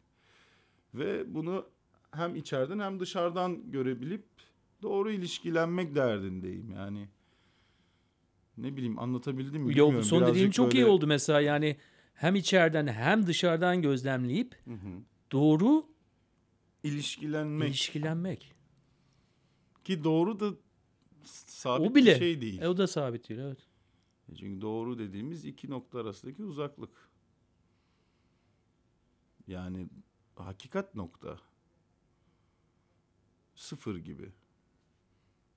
Speaker 2: Ve bunu hem içeriden hem dışarıdan görebilip doğru ilişkilenmek derdindeyim yani. Ne bileyim anlatabildim mi
Speaker 1: Yo,
Speaker 2: bilmiyorum.
Speaker 1: bu son
Speaker 2: Birazcık
Speaker 1: çok iyi
Speaker 2: böyle-
Speaker 1: oldu mesela yani hem içeriden hem dışarıdan gözlemleyip
Speaker 2: Hı hı.
Speaker 1: doğru
Speaker 2: İlişkilenmek
Speaker 1: ilişkilenmek.
Speaker 2: ki doğru da sabit
Speaker 1: O bile.
Speaker 2: bir şey değil.
Speaker 1: E, o da sabit değil evet.
Speaker 2: Çünkü doğru dediğimiz iki nokta arasındaki uzaklık. Yani hakikat nokta. Sıfır gibi.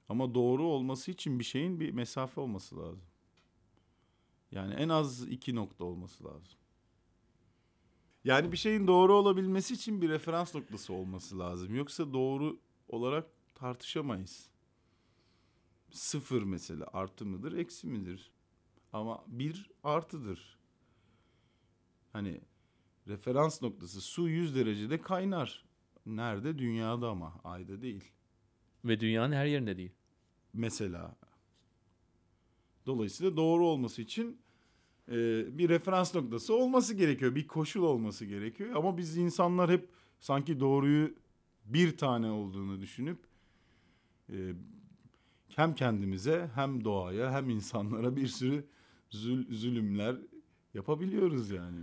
Speaker 2: Ama doğru olması için bir şeyin bir mesafe olması lazım. Yani en az iki nokta olması lazım. Yani bir şeyin doğru olabilmesi için bir referans noktası olması lazım. Yoksa doğru olarak tartışamayız. Sıfır mesela artı mıdır eksi midir? Ama bir artıdır. Hani referans noktası su 100 derecede kaynar. Nerede? Dünyada ama ayda değil.
Speaker 1: Ve dünyanın her yerinde değil.
Speaker 2: Mesela. Dolayısıyla doğru olması için e, bir referans noktası olması gerekiyor. Bir koşul olması gerekiyor. Ama biz insanlar hep sanki doğruyu bir tane olduğunu düşünüp e, hem kendimize hem doğaya hem insanlara bir sürü zül- zulümler yapabiliyoruz yani.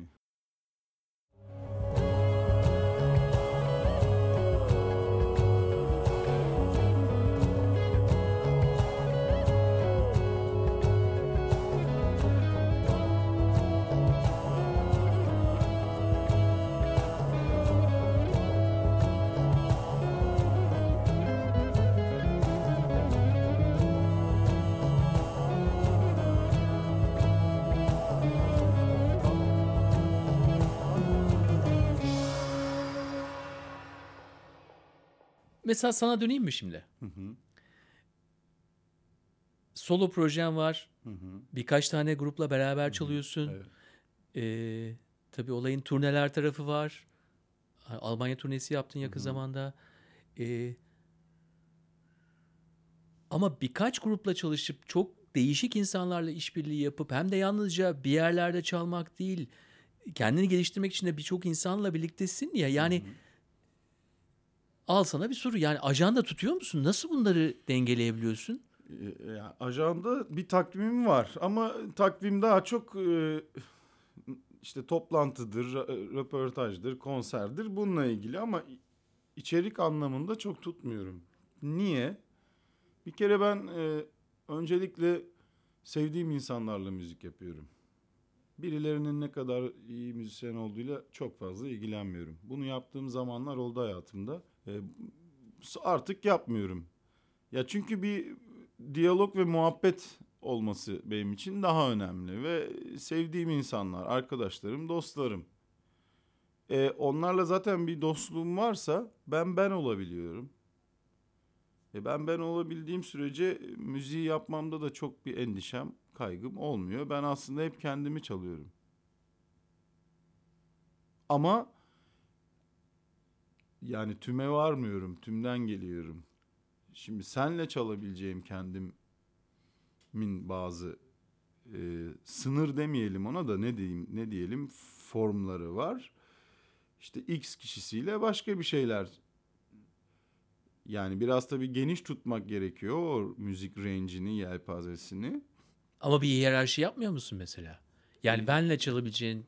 Speaker 1: Mesela sana döneyim mi şimdi? Solo projen var. Birkaç tane grupla beraber çalıyorsun.
Speaker 2: Evet.
Speaker 1: Ee, tabii olayın turneler tarafı var. Almanya turnesi yaptın yakın zamanda. Ee, ama birkaç grupla çalışıp çok değişik insanlarla işbirliği yapıp hem de yalnızca bir yerlerde çalmak değil, kendini geliştirmek için de birçok insanla birliktesin ya. Yani al sana bir soru. Yani ajanda tutuyor musun? Nasıl bunları dengeleyebiliyorsun?
Speaker 2: E, ya, ajanda bir takvim var ama takvim daha çok e, işte toplantıdır, rö- röportajdır, konserdir bununla ilgili ama içerik anlamında çok tutmuyorum. Niye? Bir kere ben e, öncelikle sevdiğim insanlarla müzik yapıyorum. Birilerinin ne kadar iyi müzisyen olduğuyla çok fazla ilgilenmiyorum. Bunu yaptığım zamanlar oldu hayatımda. E, artık yapmıyorum. Ya çünkü bir diyalog ve muhabbet olması benim için daha önemli ve sevdiğim insanlar, arkadaşlarım, dostlarım. E, onlarla zaten bir dostluğum varsa ben ben olabiliyorum. E, ben ben olabildiğim sürece müziği yapmamda da çok bir endişem, kaygım olmuyor. Ben aslında hep kendimi çalıyorum. Ama yani tüme varmıyorum, tümden geliyorum. Şimdi senle çalabileceğim kendimin bazı e, sınır demeyelim ona da ne diyeyim ne diyelim formları var. İşte X kişisiyle başka bir şeyler. Yani biraz tabii geniş tutmak gerekiyor o müzik range'ini, yelpazesini.
Speaker 1: Ama bir hiyerarşi yapmıyor musun mesela? Yani benle çalabileceğin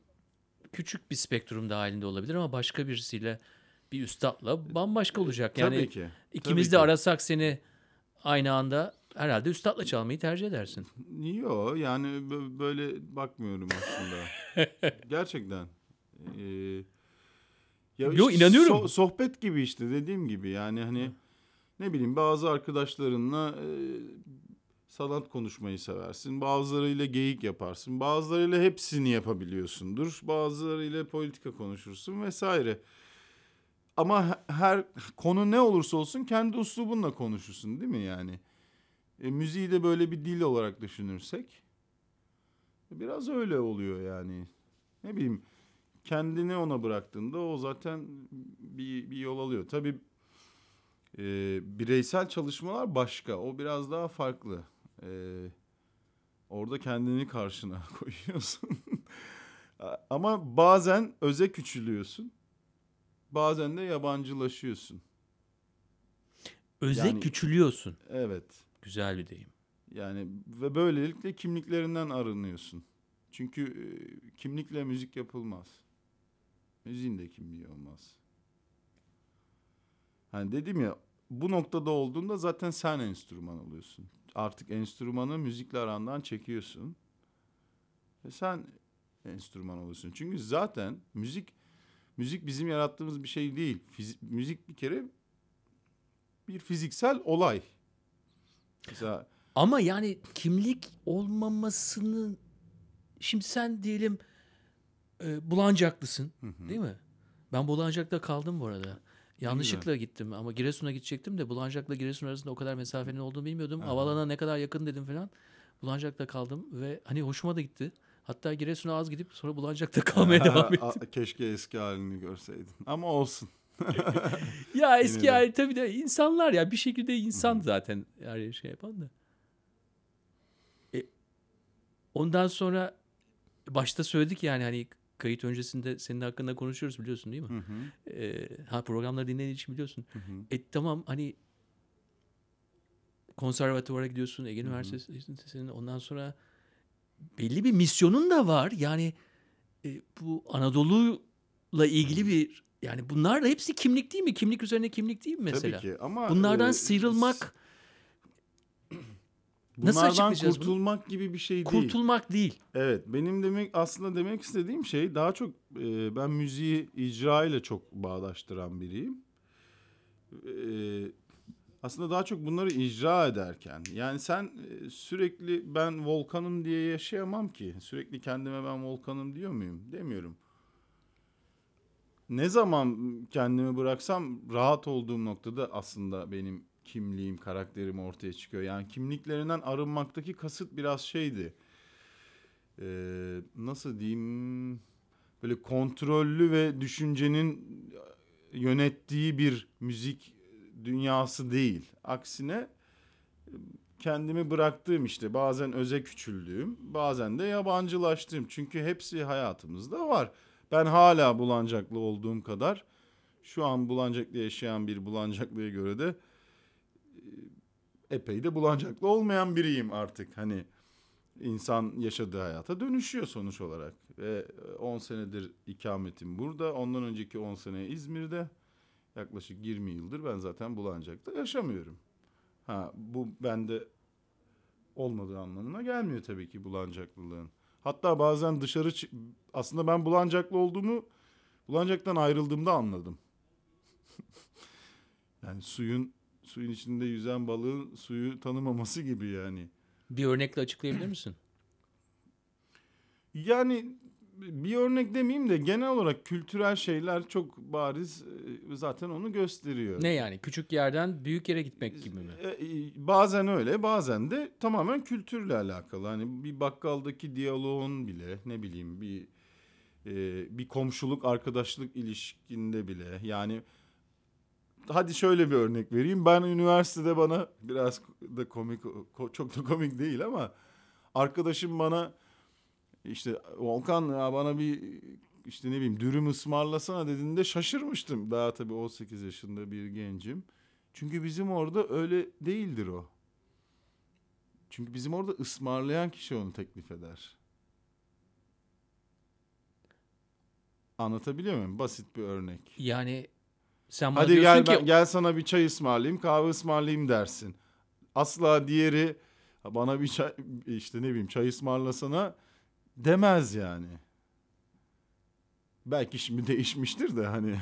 Speaker 1: küçük bir spektrum dahilinde olabilir ama başka birisiyle bir üstadla bambaşka olacak. Yani
Speaker 2: tabii ki.
Speaker 1: ikimiz
Speaker 2: tabii
Speaker 1: de
Speaker 2: ki.
Speaker 1: arasak seni aynı anda herhalde üstadla çalmayı tercih edersin.
Speaker 2: Yok yani bö- böyle bakmıyorum aslında. Gerçekten. Ee, ya
Speaker 1: Yo,
Speaker 2: işte
Speaker 1: inanıyorum.
Speaker 2: so- sohbet gibi işte dediğim gibi yani hani ne bileyim bazı arkadaşlarınla e, sanat konuşmayı seversin. Bazılarıyla geyik yaparsın. Bazılarıyla hepsini yapabiliyorsundur. Bazılarıyla politika konuşursun vesaire. Ama he- her konu ne olursa olsun kendi üslubunla konuşursun değil mi yani? E, müziği de böyle bir dil olarak düşünürsek biraz öyle oluyor yani. Ne bileyim kendini ona bıraktığında o zaten bir, bir yol alıyor. Tabii e, bireysel çalışmalar başka. O biraz daha farklı. E, orada kendini karşına koyuyorsun. Ama bazen öze küçülüyorsun. Bazen de yabancılaşıyorsun.
Speaker 1: Öze
Speaker 2: Yani-
Speaker 1: küçülüyorsun.
Speaker 2: Evet.
Speaker 1: Güzel bir deyim.
Speaker 2: Yani ve böylelikle kimliklerinden arınıyorsun. Çünkü e, kimlikle müzik yapılmaz. Müziğin de kimliği olmaz. Hani dedim ya bu noktada olduğunda zaten sen enstrüman oluyorsun. Artık enstrümanı müzikle arandan çekiyorsun. Ve sen enstrüman oluyorsun. Çünkü zaten müzik müzik bizim yarattığımız bir şey değil. Fizi- müzik bir kere bir fiziksel olay. Mesela
Speaker 1: Ama yani kimlik olmamasını şimdi sen diyelim e, Bulancaklısın değil mi? Ben Bulancak'ta kaldım bu arada. Yanlışlıkla gittim ama Giresun'a gidecektim de Bulancak'la Giresun arasında o kadar mesafenin olduğunu bilmiyordum. Havalana ne kadar yakın dedim falan. Bulancak'ta kaldım ve hani hoşuma da gitti. Hatta Giresun'a az gidip sonra Bulancak'ta kalmaya devam ettim.
Speaker 2: Keşke eski halini görseydin. Ama olsun.
Speaker 1: Ya eski hali tabii de insanlar ya bir şekilde insan zaten her şey yapan da. E, ondan sonra başta söyledik yani hani kayıt öncesinde senin hakkında konuşuyoruz biliyorsun değil mi? E, ha programları dinlediğin için biliyorsun. E tamam hani konservatuvara gidiyorsun, Ege Üniversitesi'nin ondan sonra belli bir misyonun da var. Yani e, bu Anadolu'la ilgili bir yani bunlar da hepsi kimlik değil mi? Kimlik üzerine kimlik değil mi mesela?
Speaker 2: Tabii ki ama
Speaker 1: Bunlardan
Speaker 2: e,
Speaker 1: sıyrılmak, Nasıl
Speaker 2: bunlardan
Speaker 1: açıklayacağız bunu?
Speaker 2: kurtulmak gibi bir şey değil.
Speaker 1: kurtulmak değil.
Speaker 2: Evet benim demek aslında demek istediğim şey daha çok e, ben müziği icra ile çok bağdaştıran biriyim. E, aslında daha çok bunları icra ederken yani sen e, sürekli ben volkanım diye yaşayamam ki. Sürekli kendime ben volkanım diyor muyum? Demiyorum. Ne zaman kendimi bıraksam rahat olduğum noktada aslında benim kimliğim, karakterim ortaya çıkıyor. Yani kimliklerinden arınmaktaki kasıt biraz şeydi e, nasıl diyeyim böyle kontrollü ve düşüncenin yönettiği bir müzik dünyası değil. Aksine e, kendimi bıraktığım işte bazen öze küçüldüğüm bazen de yabancılaştığım. Çünkü hepsi hayatımızda var. Ben hala Bulancaklı olduğum kadar şu an Bulancak'ta yaşayan bir Bulancaklı'ya göre de e, epey de Bulancaklı olmayan biriyim artık. Hani insan yaşadığı hayata dönüşüyor sonuç olarak. Ve 10 senedir ikametim burada. Ondan önceki 10 sene İzmir'de. Yaklaşık 20 yıldır ben zaten Bulancak'ta yaşamıyorum. Ha bu bende olmadığı anlamına gelmiyor tabii ki Bulancaklılığın. Hatta bazen dışarı aslında ben Bulancaklı olduğumu Bulancak'tan ayrıldığımda anladım. yani suyun suyun içinde yüzen balığın suyu tanımaması gibi yani.
Speaker 1: Bir örnekle açıklayabilir misin?
Speaker 2: Yani bir örnek demeyeyim de genel olarak kültürel şeyler çok bariz zaten onu gösteriyor.
Speaker 1: Ne yani? Küçük yerden büyük yere gitmek gibi mi?
Speaker 2: E, e, Bazen öyle bazen de tamamen kültürle alakalı. Hani bir bakkaldaki diyaloğun bile ne bileyim bir e, bir komşuluk arkadaşlık ilişkinde bile yani hadi şöyle bir örnek vereyim. Ben üniversitede bana biraz da komik ko- çok da komik değil ama arkadaşım bana işte Volkan ya bana bir işte ne bileyim dürüm ısmarlasana dediğinde şaşırmıştım. Daha tabii 18 yaşında bir gencim. Çünkü bizim orada öyle değildir o. Çünkü bizim orada ısmarlayan kişi onu teklif eder. Anlatabiliyor muyum? Basit bir örnek.
Speaker 1: Yani sen bana
Speaker 2: Hadi
Speaker 1: diyorsun
Speaker 2: gel
Speaker 1: ki
Speaker 2: ben- gel sana bir çay ısmarlayayım, kahve ısmarlayayım dersin. Asla diğeri "Ha, bana bir çay işte ne bileyim çay ısmarlasana demez yani. Belki şimdi değişmiştir de hani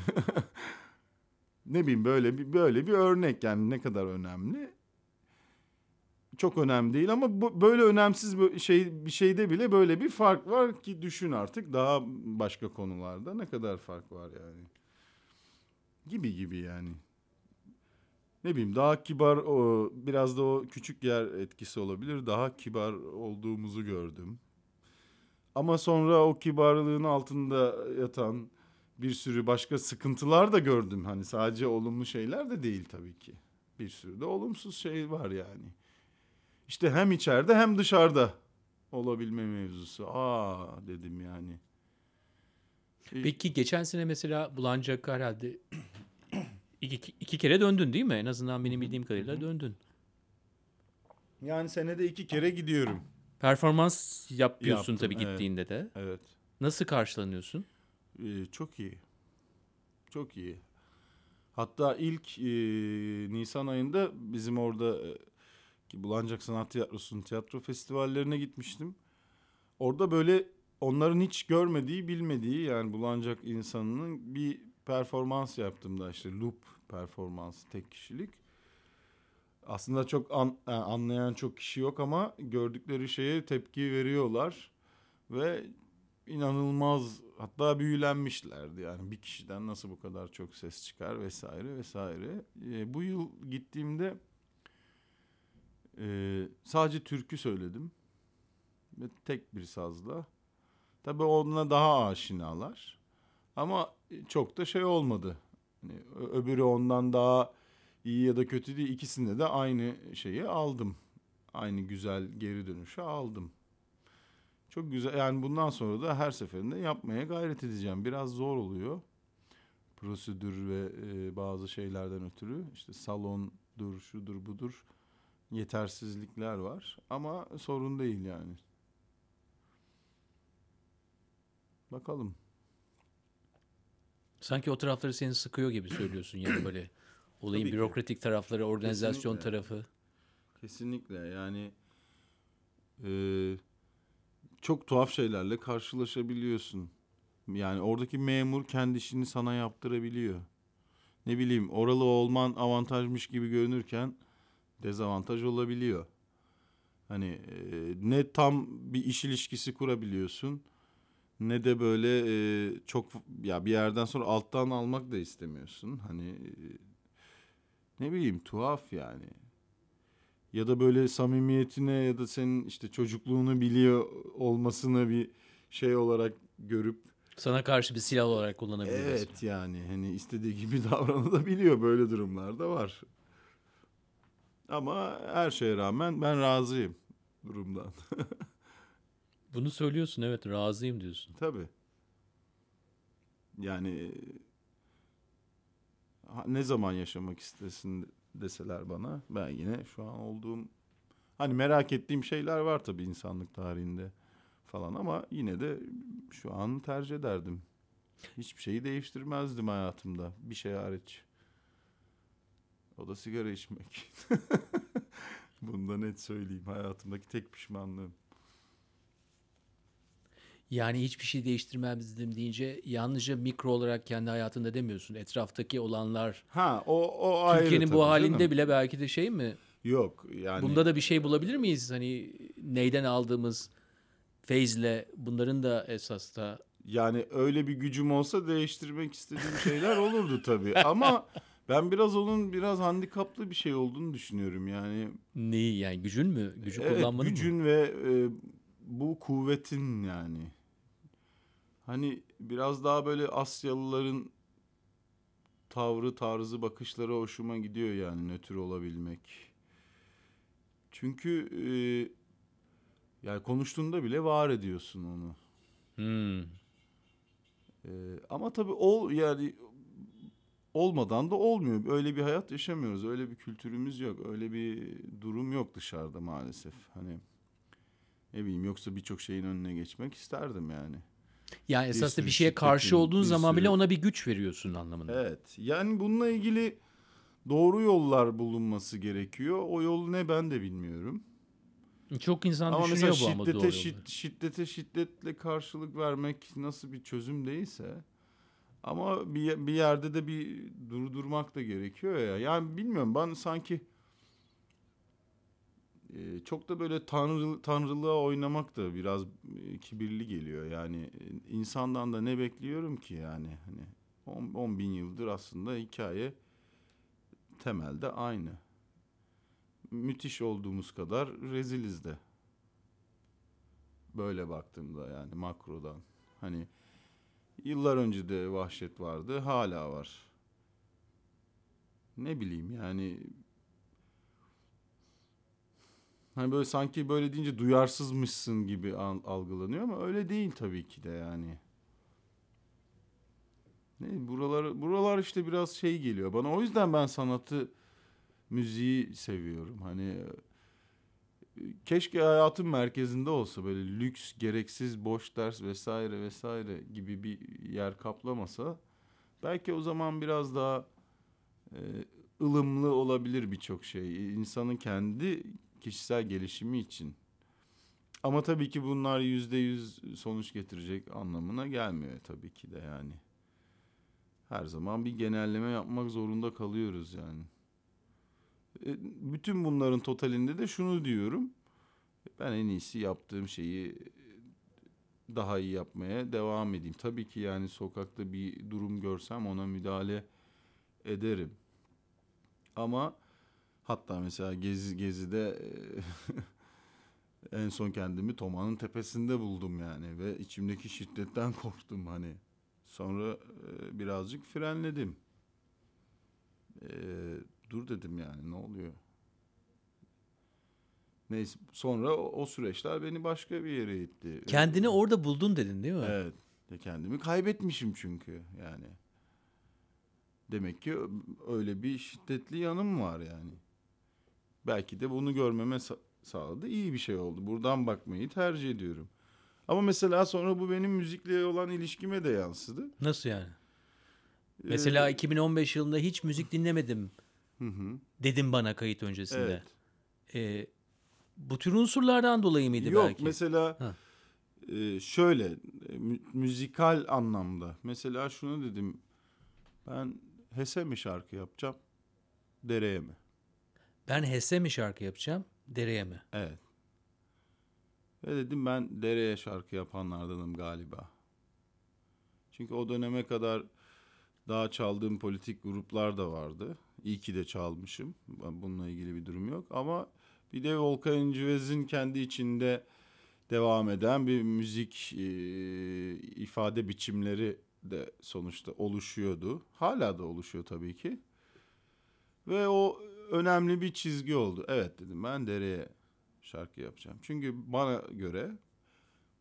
Speaker 2: ne bileyim böyle bir böyle bir örnek yani ne kadar önemli. Çok önemli değil ama bu böyle önemsiz bir şey bir şeyde bile böyle bir fark var ki düşün artık daha başka konularda ne kadar fark var yani gibi gibi yani. Ne bileyim daha kibar o biraz da o küçük yer etkisi olabilir. Daha kibar olduğumuzu gördüm. Ama sonra o kibarlığın altında yatan bir sürü başka sıkıntılar da gördüm. Hani sadece olumlu şeyler de değil tabii ki. Bir sürü de olumsuz şey var yani. İşte hem içeride hem dışarıda olabilme mevzusu. Aa dedim yani.
Speaker 1: Peki geçen sene mesela Bulancak herhalde iki, iki kere döndün değil mi? En azından benim bildiğim kadarıyla döndün.
Speaker 2: Yani senede iki kere gidiyorum.
Speaker 1: Performans yapıyorsun
Speaker 2: Yaptım,
Speaker 1: tabii
Speaker 2: evet.
Speaker 1: gittiğinde de.
Speaker 2: Evet.
Speaker 1: Nasıl karşılanıyorsun?
Speaker 2: Ee, çok iyi. Çok iyi. Hatta ilk e, Nisan ayında bizim orada e, ki Bulancak Sanat Tiyatrosu'nun tiyatro festivallerine gitmiştim. Orada böyle onların hiç görmediği, bilmediği yani Bulancak insanının bir performans yaptım da işte loop performansı tek kişilik. Aslında çok an- yani anlayan çok kişi yok ama gördükleri şeye tepki veriyorlar ve inanılmaz hatta büyülenmişlerdi yani bir kişiden nasıl bu kadar çok ses çıkar vesaire vesaire. Ee, bu yıl gittiğimde e, sadece türkü söyledim ve tek bir sazla. Tabii onunla daha aşinalar ama çok da şey olmadı. Hani öbürü ondan daha iyi ya da kötü değil ikisinde de aynı şeyi aldım. Aynı güzel geri dönüşü aldım. Çok güzel. Yani bundan sonra da her seferinde yapmaya gayret edeceğim. Biraz zor oluyor. Prosedür ve e, bazı şeylerden ötürü. işte salondur, şudur, budur. Yetersizlikler var ama sorun değil yani. Bakalım.
Speaker 1: Sanki o tarafları seni sıkıyor gibi söylüyorsun yani böyle olayın
Speaker 2: Tabii ki.
Speaker 1: bürokratik tarafları, organizasyon
Speaker 2: Kesinlikle.
Speaker 1: tarafı.
Speaker 2: Kesinlikle yani e, çok tuhaf şeylerle karşılaşabiliyorsun. Yani oradaki memur kendi işini sana yaptırabiliyor. Ne bileyim oralı olman avantajmış gibi görünürken dezavantaj olabiliyor. Hani e, ne tam bir iş ilişkisi kurabiliyorsun ne de böyle e, çok ya bir yerden sonra alttan almak da istemiyorsun. Hani e, ne bileyim tuhaf yani ya da böyle samimiyetine ya da senin işte çocukluğunu biliyor olmasını bir şey olarak görüp
Speaker 1: Sana karşı bir silah olarak kullanabilir.
Speaker 2: evet yani hani istediği gibi davranabiliyor böyle durumlarda var. Ama her şeye rağmen ben razıyım durumdan.
Speaker 1: Bunu söylüyorsun evet razıyım diyorsun.
Speaker 2: Tabii. Yani ne zaman yaşamak istesin deseler bana ben yine şu an olduğum hani merak ettiğim şeyler var tabii insanlık tarihinde falan ama yine de şu an tercih ederdim. Hiçbir şeyi değiştirmezdim hayatımda bir şey hariç. O da sigara içmek. Bunu net söyleyeyim hayatımdaki tek pişmanlığım.
Speaker 1: Yani hiçbir şey değiştirmezdim deyince yalnızca mikro olarak kendi hayatında demiyorsun. Etraftaki olanlar,
Speaker 2: Ha o o ayrı
Speaker 1: Türkiye'nin bu halinde
Speaker 2: canım.
Speaker 1: bile belki de şey mi?
Speaker 2: Yok yani
Speaker 1: Bunda da bir şey bulabilir miyiz? Hani neyden aldığımız feyzle bunların da esas da
Speaker 2: Yani öyle bir gücüm olsa değiştirmek istediğim şeyler olurdu tabii. Ama ben biraz onun biraz handikaplı bir şey olduğunu düşünüyorum. Yani
Speaker 1: neyi yani gücün mü? Gücü
Speaker 2: evet,
Speaker 1: kullanmanın mı?
Speaker 2: gücün ve e, bu kuvvetin yani. Hani biraz daha böyle Asyalıların tavrı, tarzı, bakışları hoşuma gidiyor yani nötr olabilmek. Çünkü e, yani konuştuğunda bile var ediyorsun onu.
Speaker 1: Hmm.
Speaker 2: Ee, ama tabii ol yani olmadan da olmuyor. Öyle bir hayat yaşamıyoruz. Öyle bir kültürümüz yok. Öyle bir durum yok dışarıda maalesef. Hani ne bileyim yoksa birçok şeyin önüne geçmek isterdim yani.
Speaker 1: Yani esas da
Speaker 2: sürü
Speaker 1: bir şeye karşı olduğun
Speaker 2: bir
Speaker 1: zaman bile
Speaker 2: sürü-
Speaker 1: ona bir güç veriyorsun anlamında.
Speaker 2: Evet. Yani bununla ilgili doğru yollar bulunması gerekiyor. O yol ne ben de bilmiyorum.
Speaker 1: Çok insan
Speaker 2: Ama
Speaker 1: düşünüyor bu ama doğru.
Speaker 2: şid- şiddete şiddetle karşılık vermek nasıl bir çözüm değilse ama bir, bir yerde de bir durdurmak da gerekiyor ya. Yani bilmiyorum ben sanki e, çok da böyle tanrı tanrılığa oynamak da biraz e, kibirli geliyor. Yani e, insandan da ne bekliyorum ki yani hani 10 bin yıldır aslında hikaye temelde aynı. Müthiş olduğumuz kadar reziliz de. Böyle baktığımda yani makrodan. Hani yıllar önce de vahşet vardı, hala var. Ne bileyim yani Hani böyle sanki böyle deyince duyarsızmışsın gibi an- algılanıyor ama öyle değil tabii ki de yani. Ne buralar buralar işte biraz şey geliyor bana. O yüzden ben sanatı müziği seviyorum. Hani keşke hayatın merkezinde olsa böyle lüks, gereksiz, boş ders vesaire vesaire gibi bir yer kaplamasa belki o zaman biraz daha e, ılımlı olabilir birçok şey. İnsanın kendi kişisel gelişimi için. Ama tabii ki bunlar yüzde yüz sonuç getirecek anlamına gelmiyor tabii ki de yani. Her zaman bir genelleme yapmak zorunda kalıyoruz yani. E, Bütün bunların totalinde de şunu diyorum. Ben en iyisi yaptığım şeyi daha iyi yapmaya devam edeyim. Tabii ki yani sokakta bir durum görsem ona müdahale ederim. Ama hatta mesela gezi gezide en son kendimi Toma'nın tepesinde buldum yani ve içimdeki şiddetten korktum hani. Sonra e, birazcık frenledim. E, dur dedim yani ne oluyor? Neyse sonra o, o süreçler beni başka bir yere itti.
Speaker 1: Kendini orada buldun dedin değil mi?
Speaker 2: Evet. Ya kendimi kaybetmişim çünkü yani. Demek ki öyle bir şiddetli yanım var yani. Belki de bunu görmeme sa- sağladı. İyi bir şey oldu. Buradan bakmayı tercih ediyorum. Ama mesela sonra bu benim müzikle olan ilişkime de yansıdı.
Speaker 1: Nasıl yani?
Speaker 2: Ee,
Speaker 1: Mesela 2015 yılında hiç müzik dinlemedim
Speaker 2: hı hı.
Speaker 1: dedim bana kayıt öncesinde.
Speaker 2: Evet.
Speaker 1: Ee, bu tür unsurlardan dolayı mıydı
Speaker 2: Yok
Speaker 1: belki?
Speaker 2: mesela
Speaker 1: Ha.
Speaker 2: e, şöyle e, mü- müzikal anlamda. Mesela şunu dedim. Ben HES'e mi şarkı yapacağım? Dereye mi?
Speaker 1: Ben HES'e mi şarkı yapacağım, dereye mi?
Speaker 2: Evet. Ve dedim ben dereye şarkı yapanlardanım galiba. Çünkü o döneme kadar daha çaldığım politik gruplar da vardı. İyi ki de çalmışım. Bununla ilgili bir durum yok. Ama bir de Volkan İncüvez'in kendi içinde devam eden bir müzik e, ifade biçimleri de sonuçta oluşuyordu. Hala da oluşuyor tabii ki. Ve o önemli bir çizgi oldu. Evet dedim ben dereye şarkı yapacağım. Çünkü bana göre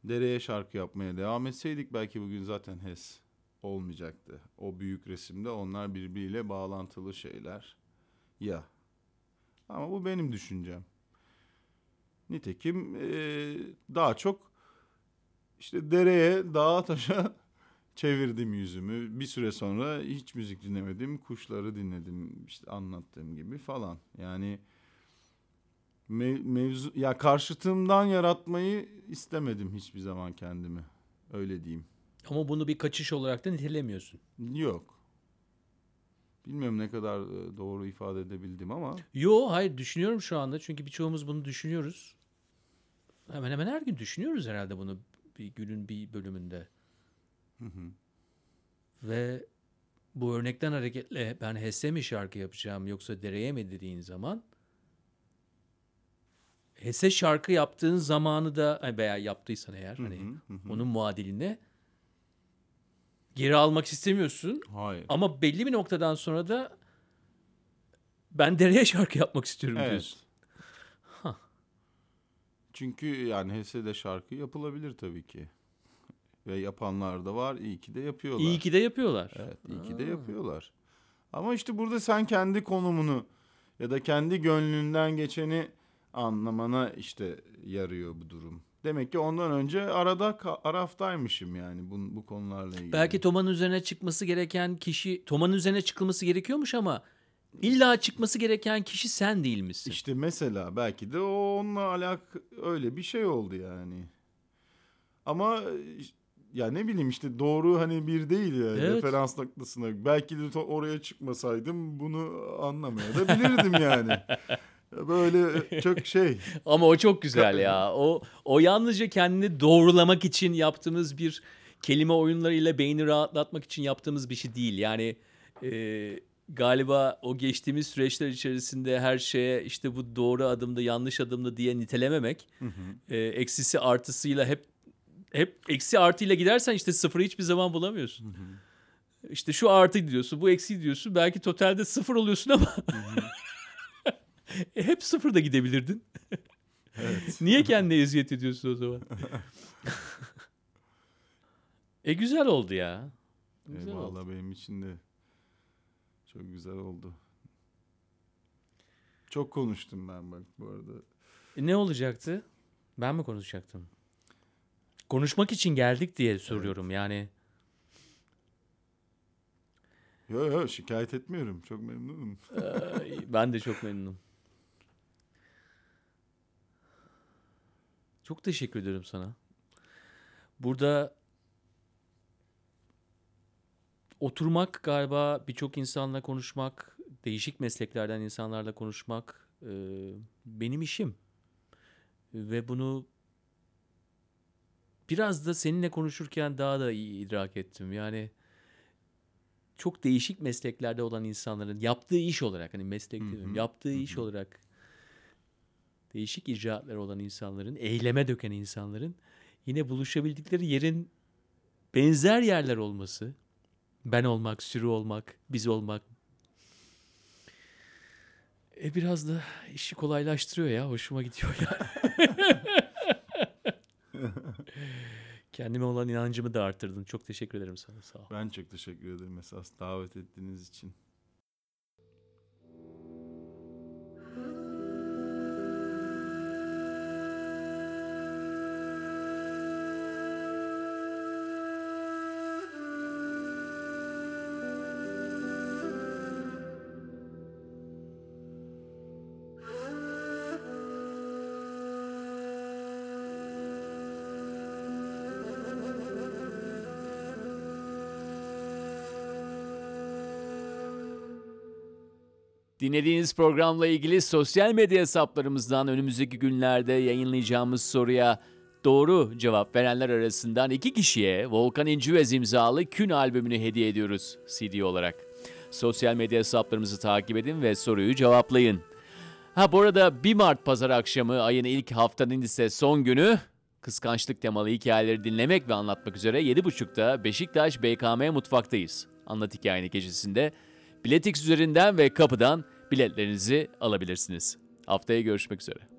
Speaker 2: dereye şarkı yapmaya devam etseydik belki bugün zaten HES olmayacaktı. O büyük resimde onlar birbiriyle bağlantılı şeyler. Ya. Ama bu benim düşüncem. Nitekim eee, daha çok işte dereye, dağa taşa çevirdim yüzümü. Bir süre sonra hiç müzik dinlemedim. Kuşları dinledim işte anlattığım gibi falan. Yani me- mevzu ya karşıtımdan yaratmayı istemedim hiçbir zaman kendimi. Öyle diyeyim.
Speaker 1: Ama bunu bir kaçış olarak da nitelemiyorsun.
Speaker 2: Yok. Bilmiyorum ne kadar e, doğru ifade edebildim ama
Speaker 1: Yo hayır düşünüyorum şu anda çünkü birçoğumuz bunu düşünüyoruz. Hemen hemen her gün düşünüyoruz herhalde bunu bir günün bir bölümünde. Ve bu örnekten hareketle ben HES'e mi şarkı yapacağım yoksa dereye mi dediğin zaman HES'e şarkı yaptığın zamanı da veya yaptıysan eğer hani onun muadiline geri almak istemiyorsun
Speaker 2: hayır.
Speaker 1: ama belli bir noktadan sonra da ben dereye şarkı yapmak istiyorum
Speaker 2: Evet.
Speaker 1: diyorsun.
Speaker 2: Çünkü yani HES'e şarkı yapılabilir tabii ki. Ve yapanlar da var. İyi ki de yapıyorlar.
Speaker 1: İyi ki de yapıyorlar.
Speaker 2: Evet, iyi ki de yapıyorlar. Ama işte burada sen kendi konumunu ya da kendi gönlünden geçeni anlamana işte yarıyor bu durum. Demek ki ondan önce arada araftaymışım yani bu, bu konularla ilgili.
Speaker 1: Belki Toma'nın üzerine çıkması gereken kişi, Toma'nın üzerine çıkılması gerekiyormuş ama illa çıkması gereken kişi sen değil misin?
Speaker 2: işte mesela belki de o onunla alak öyle bir şey oldu yani. Ama ya ne bileyim işte doğru hani bir değil yani
Speaker 1: Evet.
Speaker 2: referans noktasına. Belki de oraya çıkmasaydım bunu anlamaya da bilirdim yani. Böyle çok şey.
Speaker 1: Ama o çok güzel ya. O o yalnızca kendini doğrulamak için yaptığımız bir kelime oyunlarıyla beyni rahatlatmak için yaptığımız bir şey değil. Yani e, galiba o geçtiğimiz süreçler içerisinde her şeye işte bu doğru adımdı, yanlış adımdı diye nitelememek, e, eksisi artısıyla hep hep eksi artıyla gidersen işte sıfırı hiçbir zaman bulamıyorsun. İşte şu artı diyorsun, bu eksi diyorsun. Belki totalde sıfır oluyorsun ama E, hep sıfırda gidebilirdin. Niye kendine eziyet ediyorsun o zaman? e güzel oldu ya. Güzel oldu.
Speaker 2: Eyvallah benim için de çok güzel oldu. Çok konuştum ben bak bu arada.
Speaker 1: E, ne olacaktı? Ben mi konuşacaktım? Konuşmak için geldik diye soruyorum yani.
Speaker 2: Yo yo şikayet etmiyorum. Çok memnunum.
Speaker 1: Ee, ben de çok memnunum. Çok teşekkür ederim sana. Burada oturmak galiba birçok insanla konuşmak, değişik mesleklerden insanlarla konuşmak e, benim işim. Ve bunu biraz da seninle konuşurken daha da iyi idrak ettim. Yani çok değişik mesleklerde olan insanların yaptığı iş olarak hani meslek demiyorum, yaptığı iş olarak değişik icraatlar olan insanların, eyleme döken insanların yine buluşabildikleri yerin benzer yerler olması, ben olmak, sürü olmak, biz olmak e biraz da işi kolaylaştırıyor ya, hoşuma gidiyor ya. Kendime olan inancımı da arttırdın. Çok teşekkür ederim sana. Sağ ol.
Speaker 2: Ben çok teşekkür ederim esas davet ettiğiniz için.
Speaker 1: Dinlediğiniz programla ilgili sosyal medya hesaplarımızdan önümüzdeki günlerde yayınlayacağımız soruya doğru cevap verenler arasından iki kişiye Volkan İncüvez imzalı Kün albümünü hediye ediyoruz CD olarak. Sosyal medya hesaplarımızı takip edin ve soruyu cevaplayın. Ha bu arada 1 Mart pazar akşamı ayın ilk haftanın ise son günü kıskançlık temalı hikayeleri dinlemek ve anlatmak üzere 7.30'da Beşiktaş BKM Mutfak'tayız. Anlat Hikayeni gecesinde Biletix üzerinden ve kapıdan biletlerinizi alabilirsiniz. Haftaya görüşmek üzere.